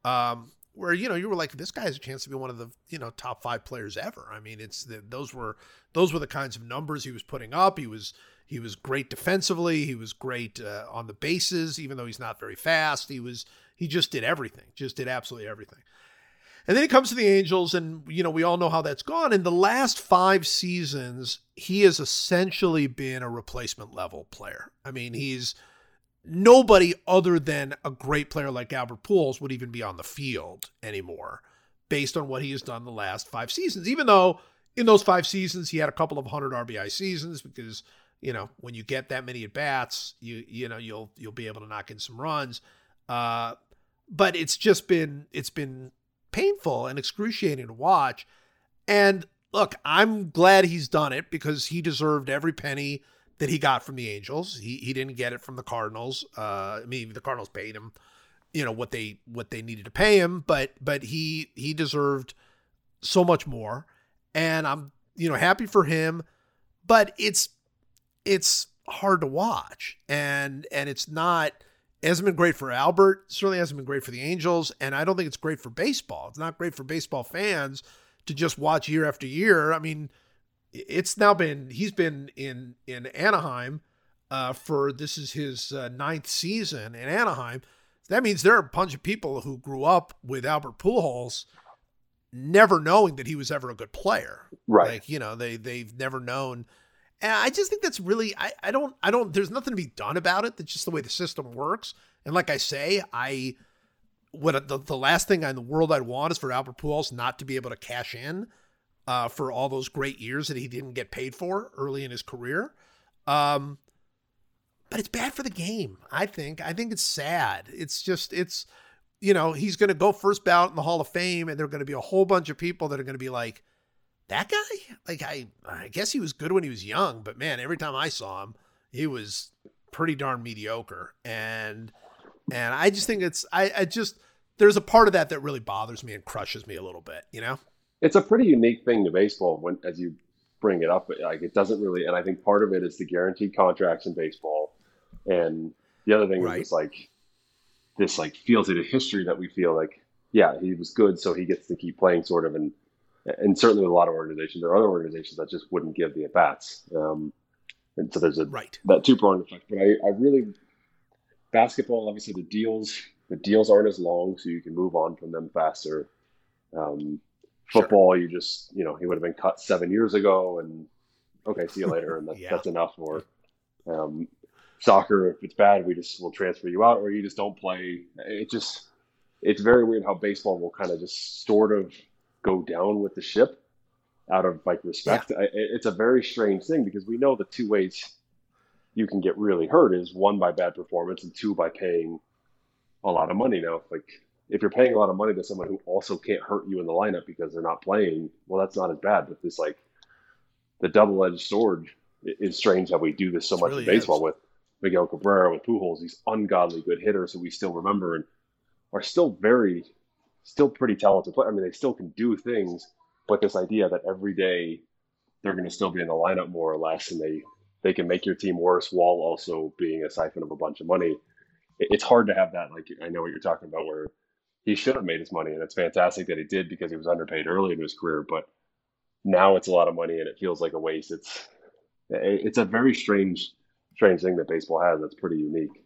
um, where you know you were like, this guy has a chance to be one of the you know top five players ever. I mean, it's the, those were those were the kinds of numbers he was putting up. He was he was great defensively. He was great uh, on the bases, even though he's not very fast. He was he just did everything, just did absolutely everything. And then he comes to the Angels, and you know we all know how that's gone. In the last five seasons, he has essentially been a replacement level player. I mean, he's nobody other than a great player like Albert Pujols would even be on the field anymore, based on what he has done the last five seasons. Even though in those five seasons he had a couple of hundred RBI seasons, because you know when you get that many at bats, you you know you'll you'll be able to knock in some runs. Uh, but it's just been it's been painful and excruciating to watch. And look, I'm glad he's done it because he deserved every penny that he got from the Angels. He he didn't get it from the Cardinals. Uh, I mean, the Cardinals paid him, you know what they what they needed to pay him, but but he he deserved so much more, and I'm you know happy for him, but it's it's hard to watch, and and it's not. It hasn't been great for Albert. Certainly hasn't been great for the Angels, and I don't think it's great for baseball. It's not great for baseball fans to just watch year after year. I mean, it's now been he's been in in Anaheim uh, for this is his uh, ninth season in Anaheim. That means there are a bunch of people who grew up with Albert Pujols, never knowing that he was ever a good player. Right. Like you know they they've never known. And I just think that's really I I don't I don't there's nothing to be done about it. That's just the way the system works. And like I say, I what the, the last thing in the world I'd want is for Albert Pujols not to be able to cash in uh, for all those great years that he didn't get paid for early in his career. Um, but it's bad for the game. I think. I think it's sad. It's just it's you know he's going to go first ballot in the Hall of Fame, and there are going to be a whole bunch of people that are going to be like, that guy. Like I, I guess he was good when he was young, but man, every time I saw him, he was pretty darn mediocre. And and I just think it's I, I just there's a part of that that really bothers me and crushes me a little bit. You know it's a pretty unique thing to baseball when as you bring it up like it doesn't really and i think part of it is the guaranteed contracts in baseball. And the other thing right. is like this like feels it a history that we feel like yeah he was good so he gets to keep playing sort of and and certainly with a lot of organizations there are other organizations that just wouldn't give the at bats. Um, and so there's a right. that two pronged effect but I, I really basketball obviously the deals the deals aren't as long so you can move on from them faster. Um, Football, sure. you just you know he would have been cut seven years ago, and okay, see you later, and that, yeah. that's enough. Or um, soccer, if it's bad, we just will transfer you out, or you just don't play. It just it's very weird how baseball will kind of just sort of go down with the ship out of like respect. Yeah. It's a very strange thing because we know the two ways you can get really hurt is one by bad performance and two by paying a lot of money. Now, like if you're paying a lot of money to someone who also can't hurt you in the lineup because they're not playing, well, that's not as bad. But this like the double-edged sword is strange how we do this so it much really in baseball is. with Miguel Cabrera, with Pujols, these ungodly good hitters who we still remember and are still very, still pretty talented. I mean, they still can do things, but this idea that every day they're going to still be in the lineup more or less, and they they can make your team worse while also being a siphon of a bunch of money. It's hard to have that. Like I know what you're talking about, where he should have made his money, and it's fantastic that he did because he was underpaid early in his career. But now it's a lot of money, and it feels like a waste. It's it's a very strange strange thing that baseball has. That's pretty unique.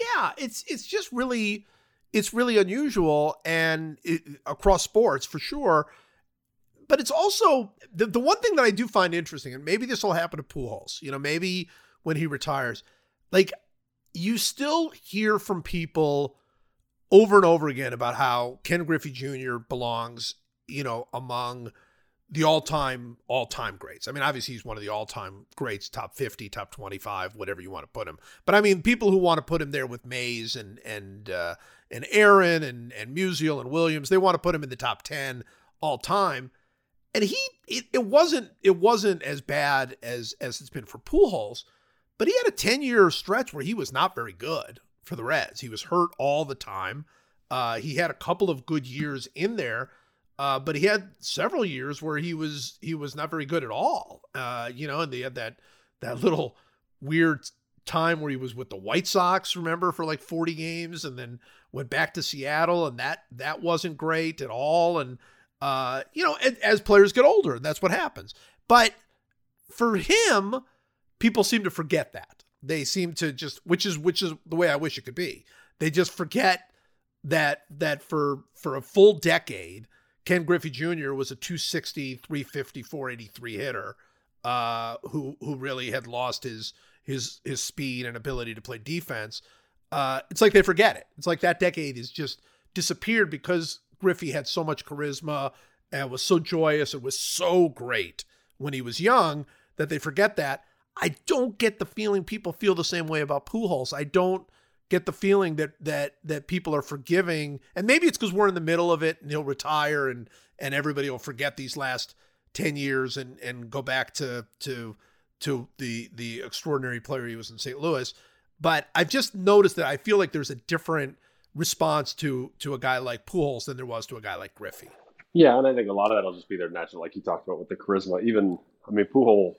Yeah, it's it's just really it's really unusual and it, across sports for sure. But it's also the, the one thing that I do find interesting, and maybe this will happen to Pujols. You know, maybe when he retires, like you still hear from people over and over again about how Ken Griffey Jr. belongs, you know, among the all-time all-time greats. I mean, obviously he's one of the all-time greats, top 50, top 25, whatever you want to put him. But I mean, people who want to put him there with Mays and and uh, and Aaron and and Musial and Williams, they want to put him in the top 10 all time. And he it, it wasn't it wasn't as bad as as it's been for Pujols, but he had a 10-year stretch where he was not very good for the Reds. He was hurt all the time. Uh, he had a couple of good years in there, uh, but he had several years where he was he was not very good at all. Uh, you know, and they had that that little weird time where he was with the White Sox, remember, for like 40 games, and then went back to Seattle, and that that wasn't great at all. And uh, you know, as, as players get older, that's what happens. But for him, people seem to forget that they seem to just which is which is the way I wish it could be. They just forget that that for for a full decade, Ken Griffey Jr. was a 260, 350, 483 hitter uh, who who really had lost his his his speed and ability to play defense. Uh, it's like they forget it. It's like that decade is just disappeared because Griffey had so much charisma and was so joyous and was so great when he was young that they forget that. I don't get the feeling people feel the same way about Pujols. I don't get the feeling that that that people are forgiving, and maybe it's because we're in the middle of it, and he'll retire, and and everybody will forget these last ten years and and go back to to to the the extraordinary player he was in St. Louis. But I've just noticed that I feel like there's a different response to to a guy like Pujols than there was to a guy like Griffey. Yeah, and I think a lot of that'll just be their natural, like you talked about with the charisma. Even, I mean, Pujol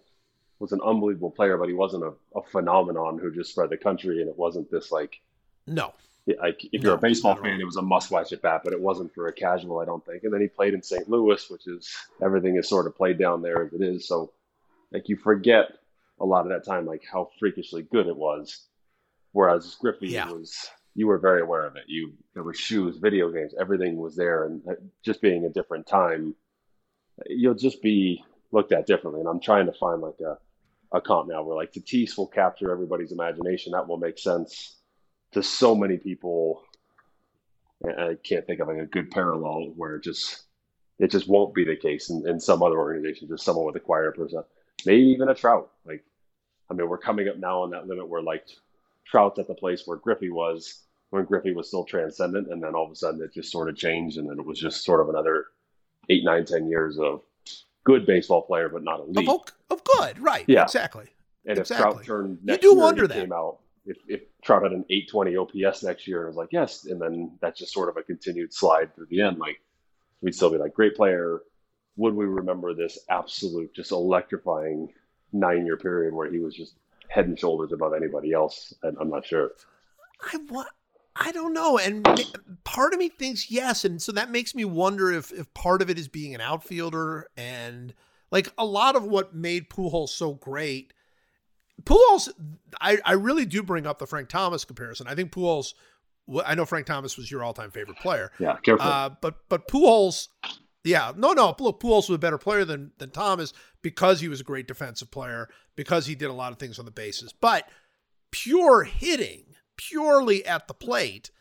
was an unbelievable player, but he wasn't a, a phenomenon who just spread the country, and it wasn't this like. No. Like if you're a baseball fan, it was a must-watch at bat, but it wasn't for a casual, I don't think. And then he played in St. Louis, which is everything is sort of played down there as it is. So, like you forget a lot of that time, like how freakishly good it was. Whereas Griffey Yeah. was you were very aware of it. You there were shoes, video games, everything was there, and uh, just being a different time, you'll just be looked at differently. And I'm trying to find like a a comp now where like Tatis will capture everybody's imagination. That will make sense to so many people. I can't think of like a good parallel where it just it just won't be the case in, in some other organization. Just someone with a quieter person, maybe even a Trout. Like, I mean, we're coming up now on that limit where like Trout's at the place where Griffey was when Griffey was still transcendent, and then all of a sudden it just sort of changed, and then it was just sort of another eight, nine, ten years of good baseball player, but not elite. Of, of good, right? Yeah. exactly. and if exactly. Trout turned You next do year, wonder that. came out. If, if Trout had an 820 OPS next year, and it was like yes, and then that's just sort of a continued slide through the end. Like we'd still be like great player. Would we remember this absolute, just electrifying nine year period where he was just head and shoulders above anybody else? And I'm not sure. I want. I don't know, and part of me thinks yes, and so that makes me wonder if if part of it is being an outfielder, and like a lot of what made Pujols so great. Pujols, I I really do bring up the Frank Thomas comparison. I think Pujols. I know Frank Thomas was your all time favorite player, Yeah, careful. uh, but but Pujols, yeah, no, no, look, Pujols was a better player than than Thomas because he was a great defensive player because he did a lot of things on the bases. But pure hitting, purely at the plate,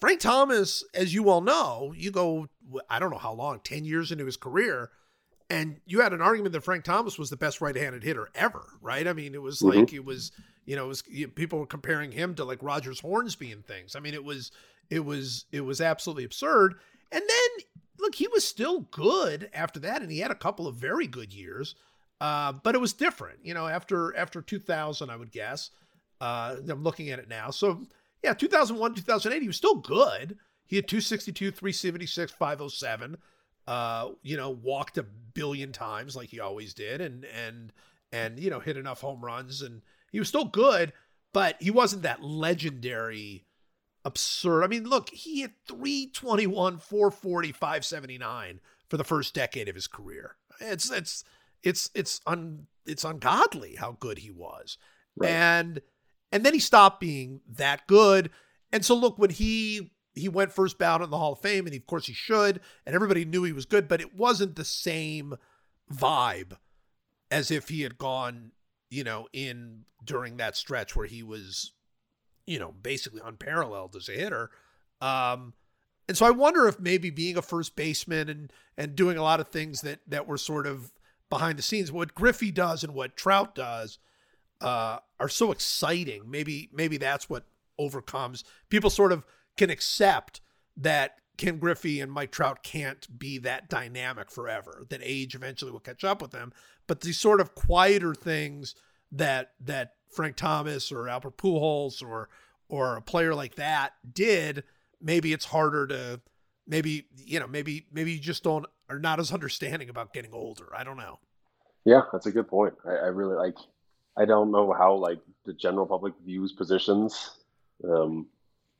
Frank Thomas, as you all know, you go, I don't know how long, ten years into his career. And you had an argument that Frank Thomas was the best right-handed hitter ever, right? I mean, it was Mhm. like it was, you know, it was you- people were comparing him to like Rogers Hornsby and things. I mean, it was, it was, it was absolutely absurd. And then look, he was still good after that, and he had a couple of very good years. Uh, but it was different, you know. After after 2000, I would guess. Uh, I'm looking at it now. So yeah, 2001, 2008, he was still good. He had 262, 376, 507. Uh, you know, walked a billion times like he always did, and and and you know, hit enough home runs, and he was still good, but he wasn't that legendary absurd. I mean, look, he had 321, 440, 579 for the first decade of his career. It's it's it's it's un it's ungodly how good he was. Right. And and then he stopped being that good. And so look, when he he went first ballot in the Hall of Fame, and of course he should, and everybody knew he was good, but it wasn't the same vibe as if he had gone, you know, in during that stretch where he was, you know, basically unparalleled as a hitter. Um, and so I wonder if maybe being a first baseman and and doing a lot of things that that were sort of behind the scenes, what Griffey does and what Trout does, uh, are so exciting. Maybe maybe that's what overcomes people. Sort of can accept that Ken Griffey and Mike Trout can't be that dynamic forever. That age eventually will catch up with them. But these sort of quieter things that that Frank Thomas or Albert Pujols or or a player like that did, maybe it's harder to maybe you know maybe maybe you just don't are not as understanding about getting older. I don't know. Yeah, that's a good point. I, I really like. I don't know how like the general public views positions, um,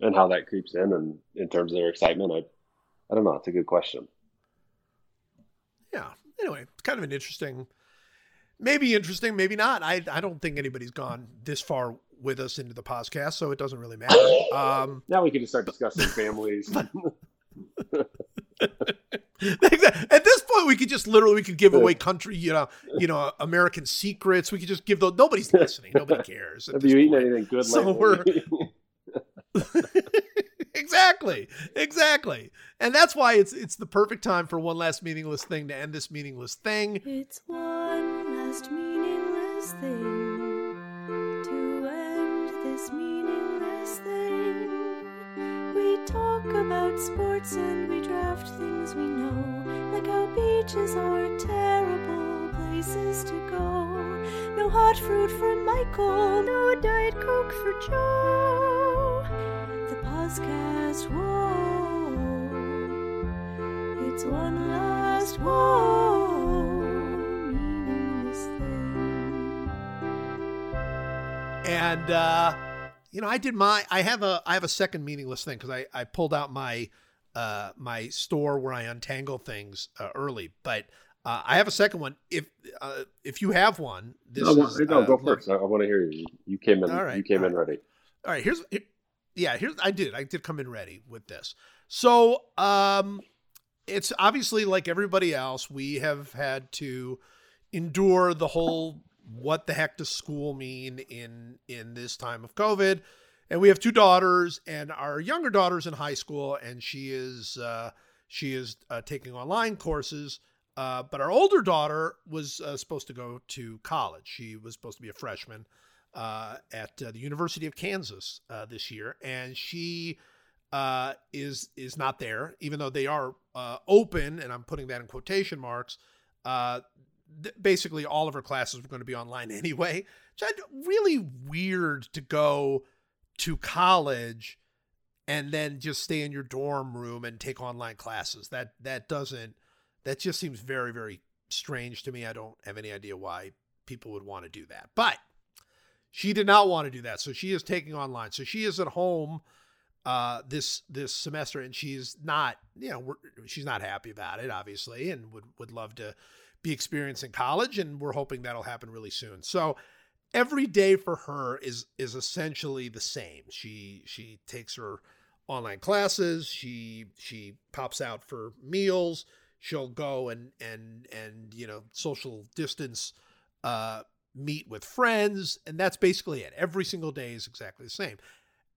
and how that creeps in, and in terms of their excitement. I, I don't know. It's a good question. Yeah. Anyway, it's kind of an interesting, maybe interesting, maybe not. I I don't think anybody's gone this far with us into the podcast, so it doesn't really matter. Um, Now we can just start discussing families. At this point, we could just literally we could give away country, you know, you know, American secrets. We could just give those. Nobody's listening. Nobody cares. at Have this you eaten point. anything good So lately? exactly, exactly, and that's why it's it's the perfect time for one last meaningless thing to end this meaningless thing. It's one last meaningless thing to end this meaningless meaningless thing. We talk about sports and we draft things we know, like how beaches are terrible places to go. No hot fruit for Michael, no Diet Coke for Joe. The podcast, whoa, it's one last whoa, meaningless thing. and uh you know i did my i have a i have a second meaningless thing because i i pulled out my uh my store where i untangle things uh, early but uh, i have a second one if uh if you have one this no, is, no, uh, go look- first. I, I want to hear you. You came in. All right, you came in ready. all right here's here- yeah here's i did i did come in ready with this so um it's obviously like everybody else we have had to endure the whole what the heck does school mean in in this time of covid and we have two daughters and our younger daughter's in high school and she is uh she is uh, taking online courses uh, but our older daughter was uh, supposed to go to college. She was supposed to be a freshman uh, at uh, the University of Kansas uh, this year, and she uh, is is not there, even though they are uh, open, and I'm putting that in quotation marks. Th- basically, all of her classes were going to be online anyway. Which really weird to go to college and then just stay in your dorm room and take online classes. That that doesn't that just seems very very strange to me. I don't have any idea why people would want to do that. But she did not want to do that. So she is taking online. So she is at home uh this this semester and she's not, you know, she's not happy about it obviously and would would love to be experiencing college and we're hoping that'll happen really soon. So every day for her is is essentially the same. She she takes her online classes, she she pops out for meals, she'll go and and and you know social distance uh meet with friends and that's basically it. Every single day is exactly the same.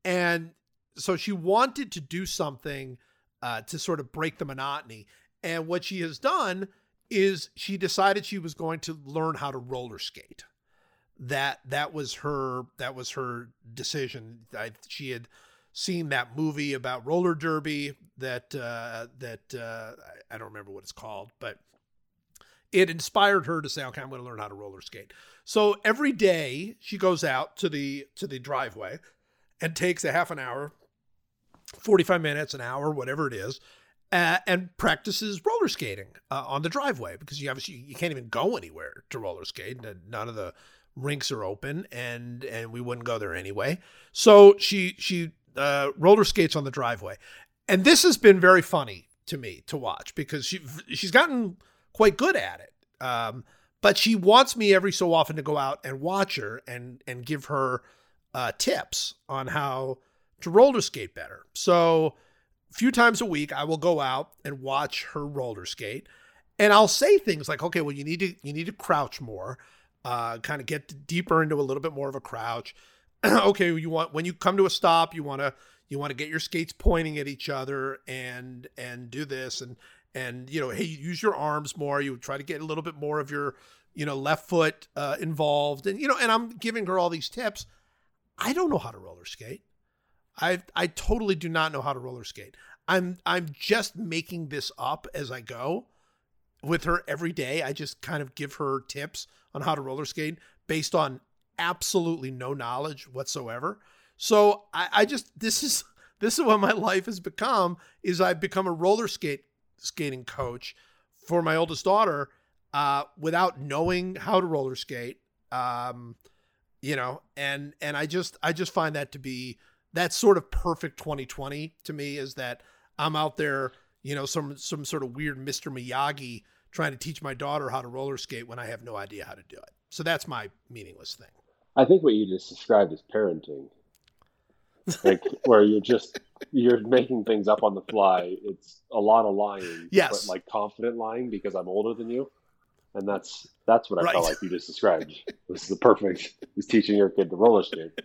And so she wanted to do something uh to sort of break the monotony and what she has done is she decided she was going to learn how to roller skate. That that was her that was her decision. I, she had seen that movie about roller derby that uh that uh I, don't remember what it's called but it inspired her to say okay i'm going to learn how to roller skate. So every day she goes out to the to the driveway and takes a half an hour 45 minutes an hour whatever it is uh, and practices roller skating uh, on the driveway because you obviously you can't even go anywhere to roller skate none of the rinks are open and and we wouldn't go there anyway. So she she uh, roller skates on the driveway. And this has been very funny to me to watch because she she's gotten quite good at it um, but she wants me every so often to go out and watch her and and give her uh, tips on how to roller skate better. So few times a week i will go out and watch her roller skate and i'll say things like okay well you need to you need to crouch more uh, kind of get deeper into a little bit more of a crouch. okay, you want when you come to a stop, you want to you want to get your skates pointing at each other and and do this and and you know hey use your arms more. You try to get a little bit more of your you know left foot uh, involved and you know and I'm giving her all these tips. I don't know how to roller skate. I I totally do not know how to roller skate. I'm I'm just making this up as I go with her every day. I just kind of give her tips on how to roller skate based on absolutely no knowledge whatsoever. So I, I just this is this is what my life has become is I've become a roller skate skating coach for my oldest daughter uh, without knowing how to roller skate. Um, you know, and and I just I just find that to be that's sort of perfect 2020 to me is that I'm out there, you know, some some sort of weird Mr. Miyagi trying to teach my daughter how to roller skate when I have no idea how to do it. So that's my meaningless thing. I think what you just described is parenting, like where you're just you're making things up on the fly. It's a lot of lying, Yes. but like confident lying because I'm older than you, and that's that's what I Right. felt like you just described. This is the perfect. Is teaching your kid to roller skate.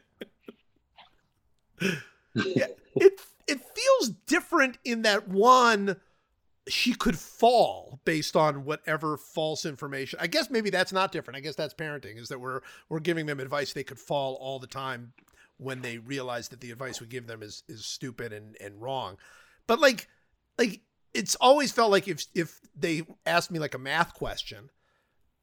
It it feels different in that one she could fall based on whatever false information. I guess maybe that's not different. I guess that's parenting is that we're we're giving them advice they could fall all the time when they realize that the advice we give them is is stupid and and wrong. But like like it's always felt like if if they asked me like a math question,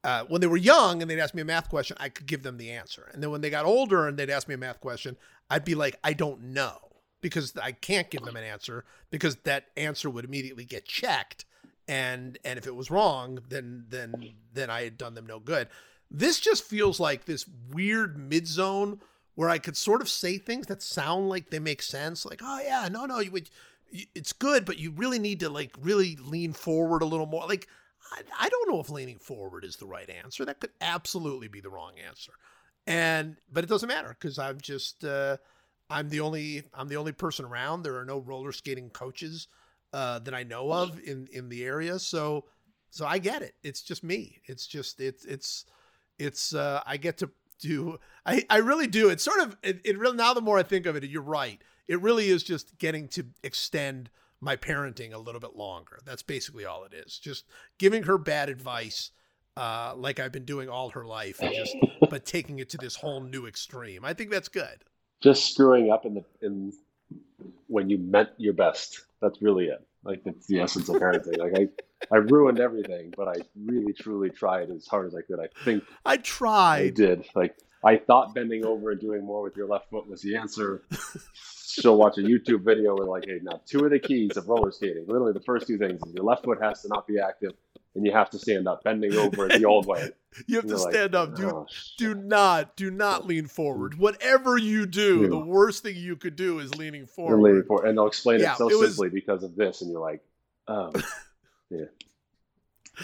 uh, when they were young and they'd ask me a math question, I could give them the answer. And then when they got older and they'd ask me a math question, I'd be like, I don't know because I can't give them an answer because that answer would immediately get checked. And and if it was wrong, then then then I had done them no good. This just feels like this weird mid zone where I could sort of say things that sound like they make sense. Like, oh yeah, no, no, you would, it's good, but you really need to like really lean forward a little more. Like, I, I don't know if leaning forward is the right answer. That could absolutely be the wrong answer. And but it doesn't matter because I'm just uh, I'm the only I'm the only person around. There are no roller skating coaches uh, that I know of in in the area. So so I get it. It's just me. It's just it's it's it's uh, I get to do I I really do. It's sort of it, it really now the more I think of it, you're right. It really is just getting to extend my parenting a little bit longer. That's basically all it is. Just giving her bad advice uh, like I've been doing all her life, just but taking it to this whole new extreme. I think that's good. Just screwing up in the in when you meant your best. That's really it. Like that's the essence of parenting. Like I, I ruined everything, but I really truly tried as hard as I could. I think I tried. I did. Like I thought bending over and doing more with your left foot was the answer. She'll watch a YouTube video and like, hey, now two of the keys of roller skating. Literally, the first two things is your left foot has to not be active, and you have to stand up. Bending over the old way. You have to you're like, stand up. Do "Oh, do not do not lean forward. Whatever you do, Yeah. the worst thing you could do is leaning forward. leaning forward, and they'll explain Yeah, it so it was- simply because of this, and you're like, oh, yeah.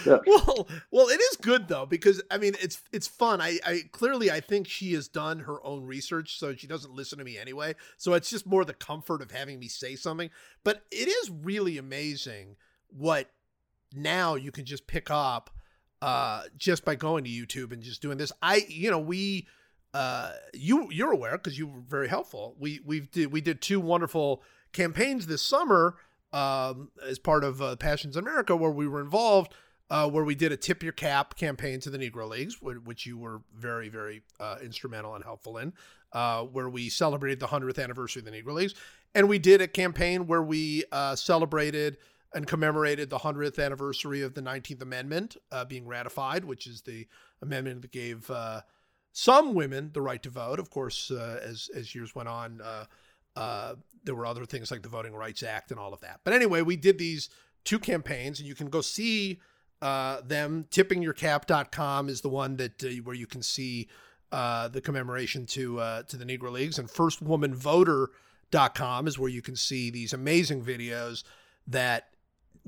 yeah. Well, well, it is good though because I mean it's it's fun. I, I clearly I think she has done her own research, so she doesn't listen to me anyway. So it's just more the comfort of having me say something. But it is really amazing what now you can just pick up uh just by going to YouTube and just doing this. I you know we uh you you're aware because you were very helpful. We we've did we did two wonderful campaigns this summer um as part of uh, Passions America where we were involved uh, where we did a tip your cap campaign to the Negro Leagues, which you were very, very uh, instrumental and helpful in, uh, where we celebrated the 100th anniversary of the Negro Leagues. And we did a campaign where we uh, celebrated and commemorated the 100th anniversary of the 19th Amendment uh, being ratified, which is the amendment that gave uh, some women the right to vote. Of course, uh, as, as years went on, uh, uh, there were other things like the Voting Rights Act and all of that. But anyway, we did these two campaigns, and you can go see uh, them. Tippingyourcap.com is the one that where you can see the commemoration to to the Negro Leagues, and firstwomanvoter.com is where you can see these amazing videos that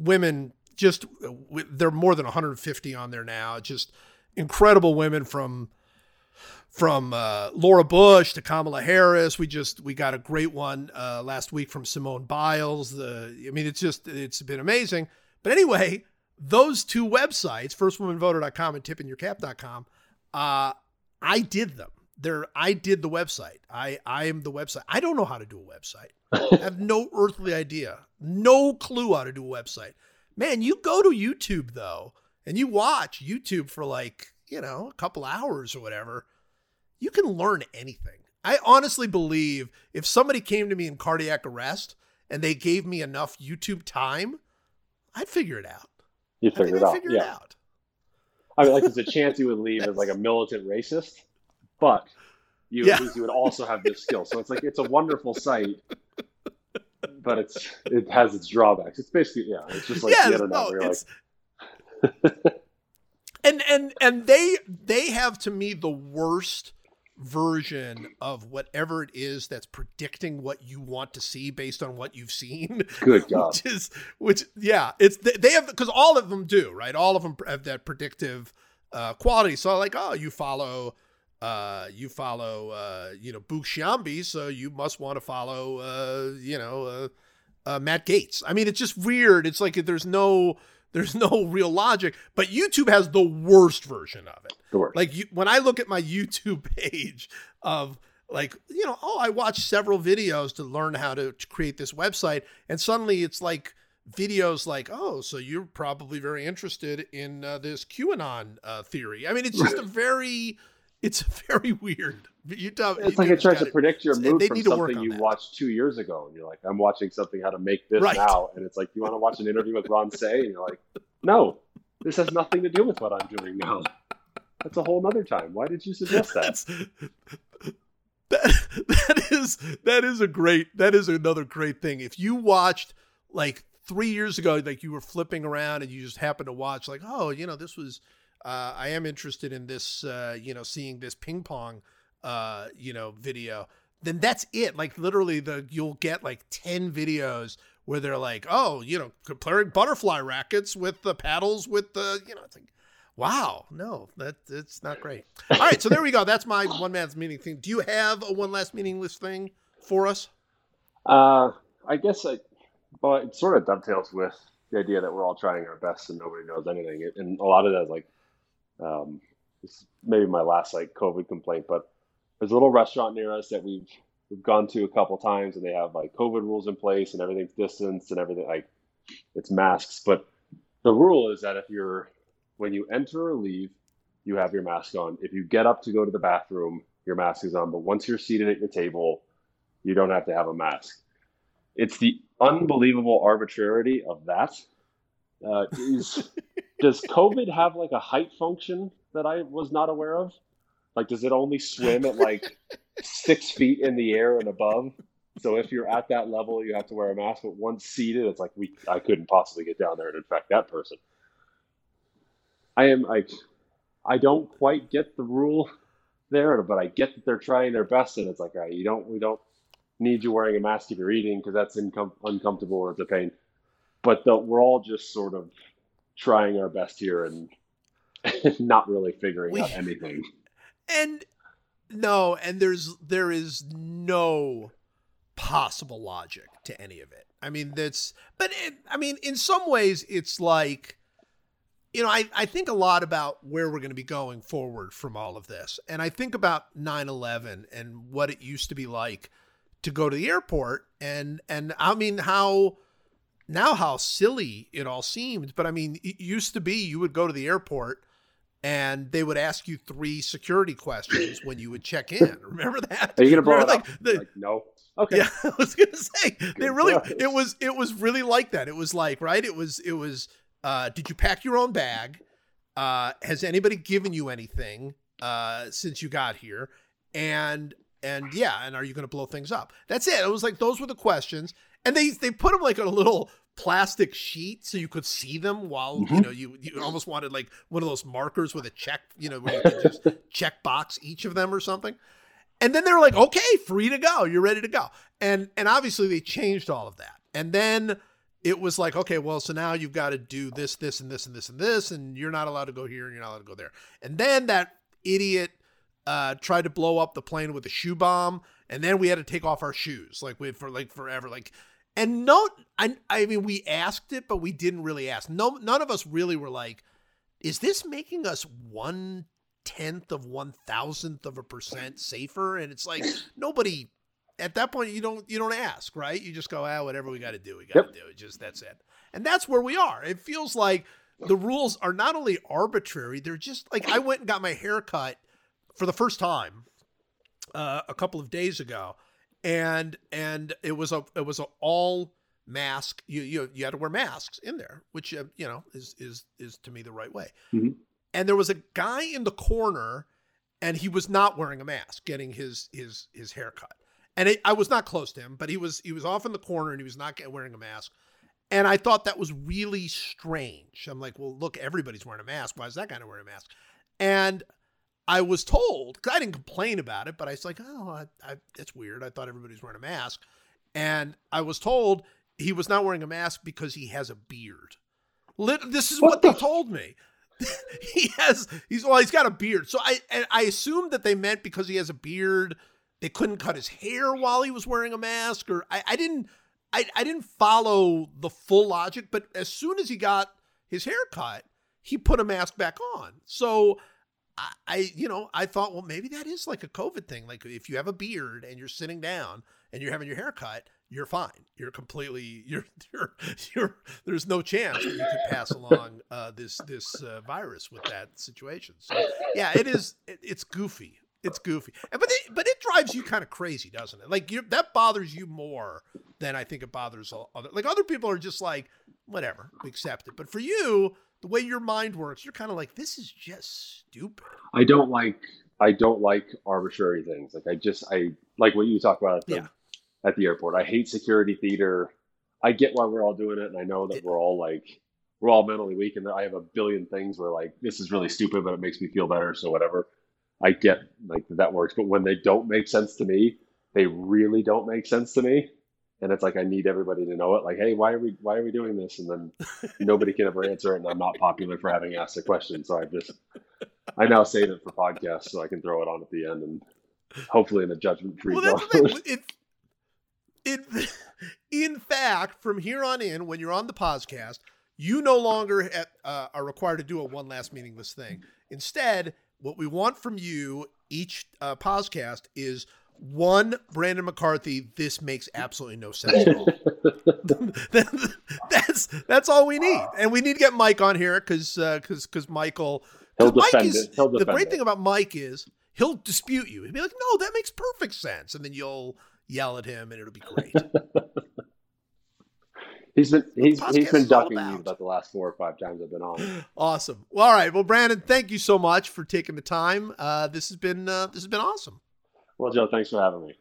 women just there are more than 150 on there now. Just incredible women from from uh, Laura Bush to Kamala Harris. We just we got a great one uh, last week from Simone Biles. The I mean, it's just it's been amazing. But anyway, those two websites, firstwomanvoter.com and tippingyourcap.com, uh, I did them. There, I did the website. I I am the website. I don't know how to do a website. I have no earthly idea. No clue how to do a website. Man, you go to YouTube though, and you watch YouTube for like, you know, a couple hours or whatever. You can learn anything. I honestly believe if somebody came to me in cardiac arrest and they gave me enough YouTube time, I'd figure it out. You figure it out. figure yeah. it out. I mean, like there's a chance you would leave as like a militant racist, but you Yeah. you would also have this skill. So it's like it's a wonderful site, but it's it has its drawbacks. It's basically yeah, it's just like yes, the internet. no, where you're it's and and and they they have to me the worst version of whatever it is that's predicting what you want to see based on what you've seen. good God, which is which yeah it's they- they have because all of them do right all of them have that predictive uh quality so like oh you follow uh you follow uh you know Book Shambi so you must want to follow uh you know uh, uh Matt Gaetz I mean it's just weird. It's like there's no there's no real logic but YouTube has the worst version of it. Like you, when I look at my YouTube page of like you know oh I watched several videos to learn how to, to create this website and suddenly it's like videos like oh so you're probably very interested in uh, this QAnon uh, theory. I mean it's just a very it's very weird. You tell It's like it tries to predict your mood from need to work something you that. watched two years ago, and you're like, "I'm watching something how to make this Right. now," and it's like, "You want to watch an interview with Ron Say?" And you're like, "No, this has nothing to do with what I'm doing now. That's a whole nother time. Why did you suggest that?" That's that that is that is a great that is another great thing. If you watched like three years ago, like you were flipping around and you just happened to watch, like, oh, you know, this was uh, I am interested in this, uh, you know, seeing this ping pong, uh, you know, video. Then that's it. Like literally, the you'll get like ten videos where they're like, oh, you know, comparing butterfly rackets with the paddles with the, you know, it's like, wow, no, that it's not great. All right, so there we go. That's my one man's meaning thing. Do you have a one last meaningless thing for us? Uh, I guess I, well, it sort of dovetails with the idea that we're all trying our best and nobody knows anything. And a lot of that like, um, is maybe my last like COVID complaint, but there's a little restaurant near us that we've we've gone to a couple times, and they have like COVID rules in place, and everything's distanced and everything like it's masks. But the rule is that if you're when you enter or leave, you have your mask on. If you get up to go to the bathroom, your mask is on. But once you're seated at your table, you don't have to have a mask. It's the unbelievable arbitrarity of that. Uh, is, does COVID have like a height function that I was not aware of? Like, does it only swim at like six feet in the air and above? So if you're at that level, you have to wear a mask. But once seated, it's like we I couldn't possibly get down there and infect that person. I am like, I don't quite get the rule there, but I get that they're trying their best, and it's like, right, you don't we don't need you wearing a mask if you're eating because that's incom- uncomfortable or it's a pain. But the, we're all just sort of trying our best here and not really figuring We- out anything. And no, and there's there is no possible logic to any of it. I mean, that's but it, I mean, in some ways, it's like you know, I, I think a lot about where we're going to be going forward from all of this. And I think about 9-11 and what it used to be like to go to the airport and and I mean how now how silly it all seemed, but I mean it used to be you would go to the airport and they would ask you three security questions when you would check in. Remember that? Are you gonna Remember, up? the- like, no. Okay. yeah, I was gonna say they really price. it was it was really like that. It was like right. It was it was. Uh, did you pack your own bag? Uh, has anybody given you anything uh, since you got here? And and yeah, and are you going to blow things up? That's it. It was like those were the questions, and they they put them like on a little plastic sheet so you could see them while you Mhm. know you you almost wanted like one of those markers with a check you know where you could just check box each of them or something. And then they were like, okay, free to go. You're ready to go. And and obviously they changed all of that. And then it was like, okay, well, so now you've got to do this, this, and this, and this, and this, and you're not allowed to go here and you're not allowed to go there. And then that idiot uh, tried to blow up the plane with a shoe bomb, and then we had to take off our shoes, like we for like forever, like. And no, I, I mean, we asked it, but we didn't really ask. No, none of us really were like, is this making us one tenth of one thousandth of a percent safer? And it's like nobody at that point you don't you don't ask, right? You just go, ah, whatever we got to do, we got to Yep. do it. Just that's it. And that's where we are. It feels like the rules are not only arbitrary, they're just like I went and got my hair cut for the first time uh, a couple of days ago, and and it was a it was a all mask. You you you had to wear masks in there, which uh, you know is is is to me the right way. Mhm. And there was a guy in the corner, and he was not wearing a mask, getting his his his haircut. And it, I was not close to him, but he was he was off in the corner and he was not wearing a mask. And I thought that was really strange. I'm like, well, look, everybody's wearing a mask. Why is that guy not wearing a mask? And I was told, because I didn't complain about it, but I was like, oh, I, I, it's weird. I thought everybody was wearing a mask. And I was told he was not wearing a mask because he has a beard. Lit- this is what, What they told me. he has, he's, well, he's got a beard. So I, and I assumed that they meant because he has a beard, they couldn't cut his hair while he was wearing a mask, or I, I didn't, I, I didn't follow the full logic, but as soon as he got his hair cut, he put a mask back on. So I, you know, I thought, well, maybe that is like a COVID thing. Like if you have a beard and you're sitting down and you're having your hair cut, you're fine. You're completely you're you're you're. There's no chance that you could pass along uh, this this uh, virus with that situation. So yeah, it is. It, it's goofy. It's goofy, but it, but it drives you kind of crazy, doesn't it? Like you that bothers you more than I think it bothers other. Like other people are just like, whatever, we accept it. But for you, the way your mind works, you're kind of like, this is just stupid. I don't like I don't like arbitrary things. Like I just I like what you talk about at the, Yeah. at the airport. I hate security theater. I get why we're all doing it, and I know that It- we're all like we're all mentally weak, and I have a billion things where like this is really stupid, but it makes me feel better, so whatever. I get like that, works, but when they don't make sense to me, they really don't make sense to me, and it's like I need everybody to know it. Like, hey, why are we why are we doing this? And then nobody can ever answer it, and I'm not popular for having asked a question, so I just I now save it for podcasts so I can throw it on at the end and hopefully in a judgment free Well, that's the thing. It, it, in fact, from here on in, when you're on the podcast, you no longer ha- uh, are required to do a one last meaningless thing. Instead, what we want from you each uh, podcast is one Brandon McCarthy. This makes absolutely no sense at all. that's that's all we need, and we need to get Mike on here because because because Michael. He'll Mike defend is it. He'll the great it. thing about Mike is he'll dispute you. He'll be like, "No, that makes perfect sense," and then you'll yell at him, and it'll be great. He's been he's he's been ducking me about. about the last four or five times I've been on. awesome. Well, all right. Well, Brandon, thank you so much for taking the time. Uh, this has been uh, this has been awesome. Well, Joe, thanks for having me.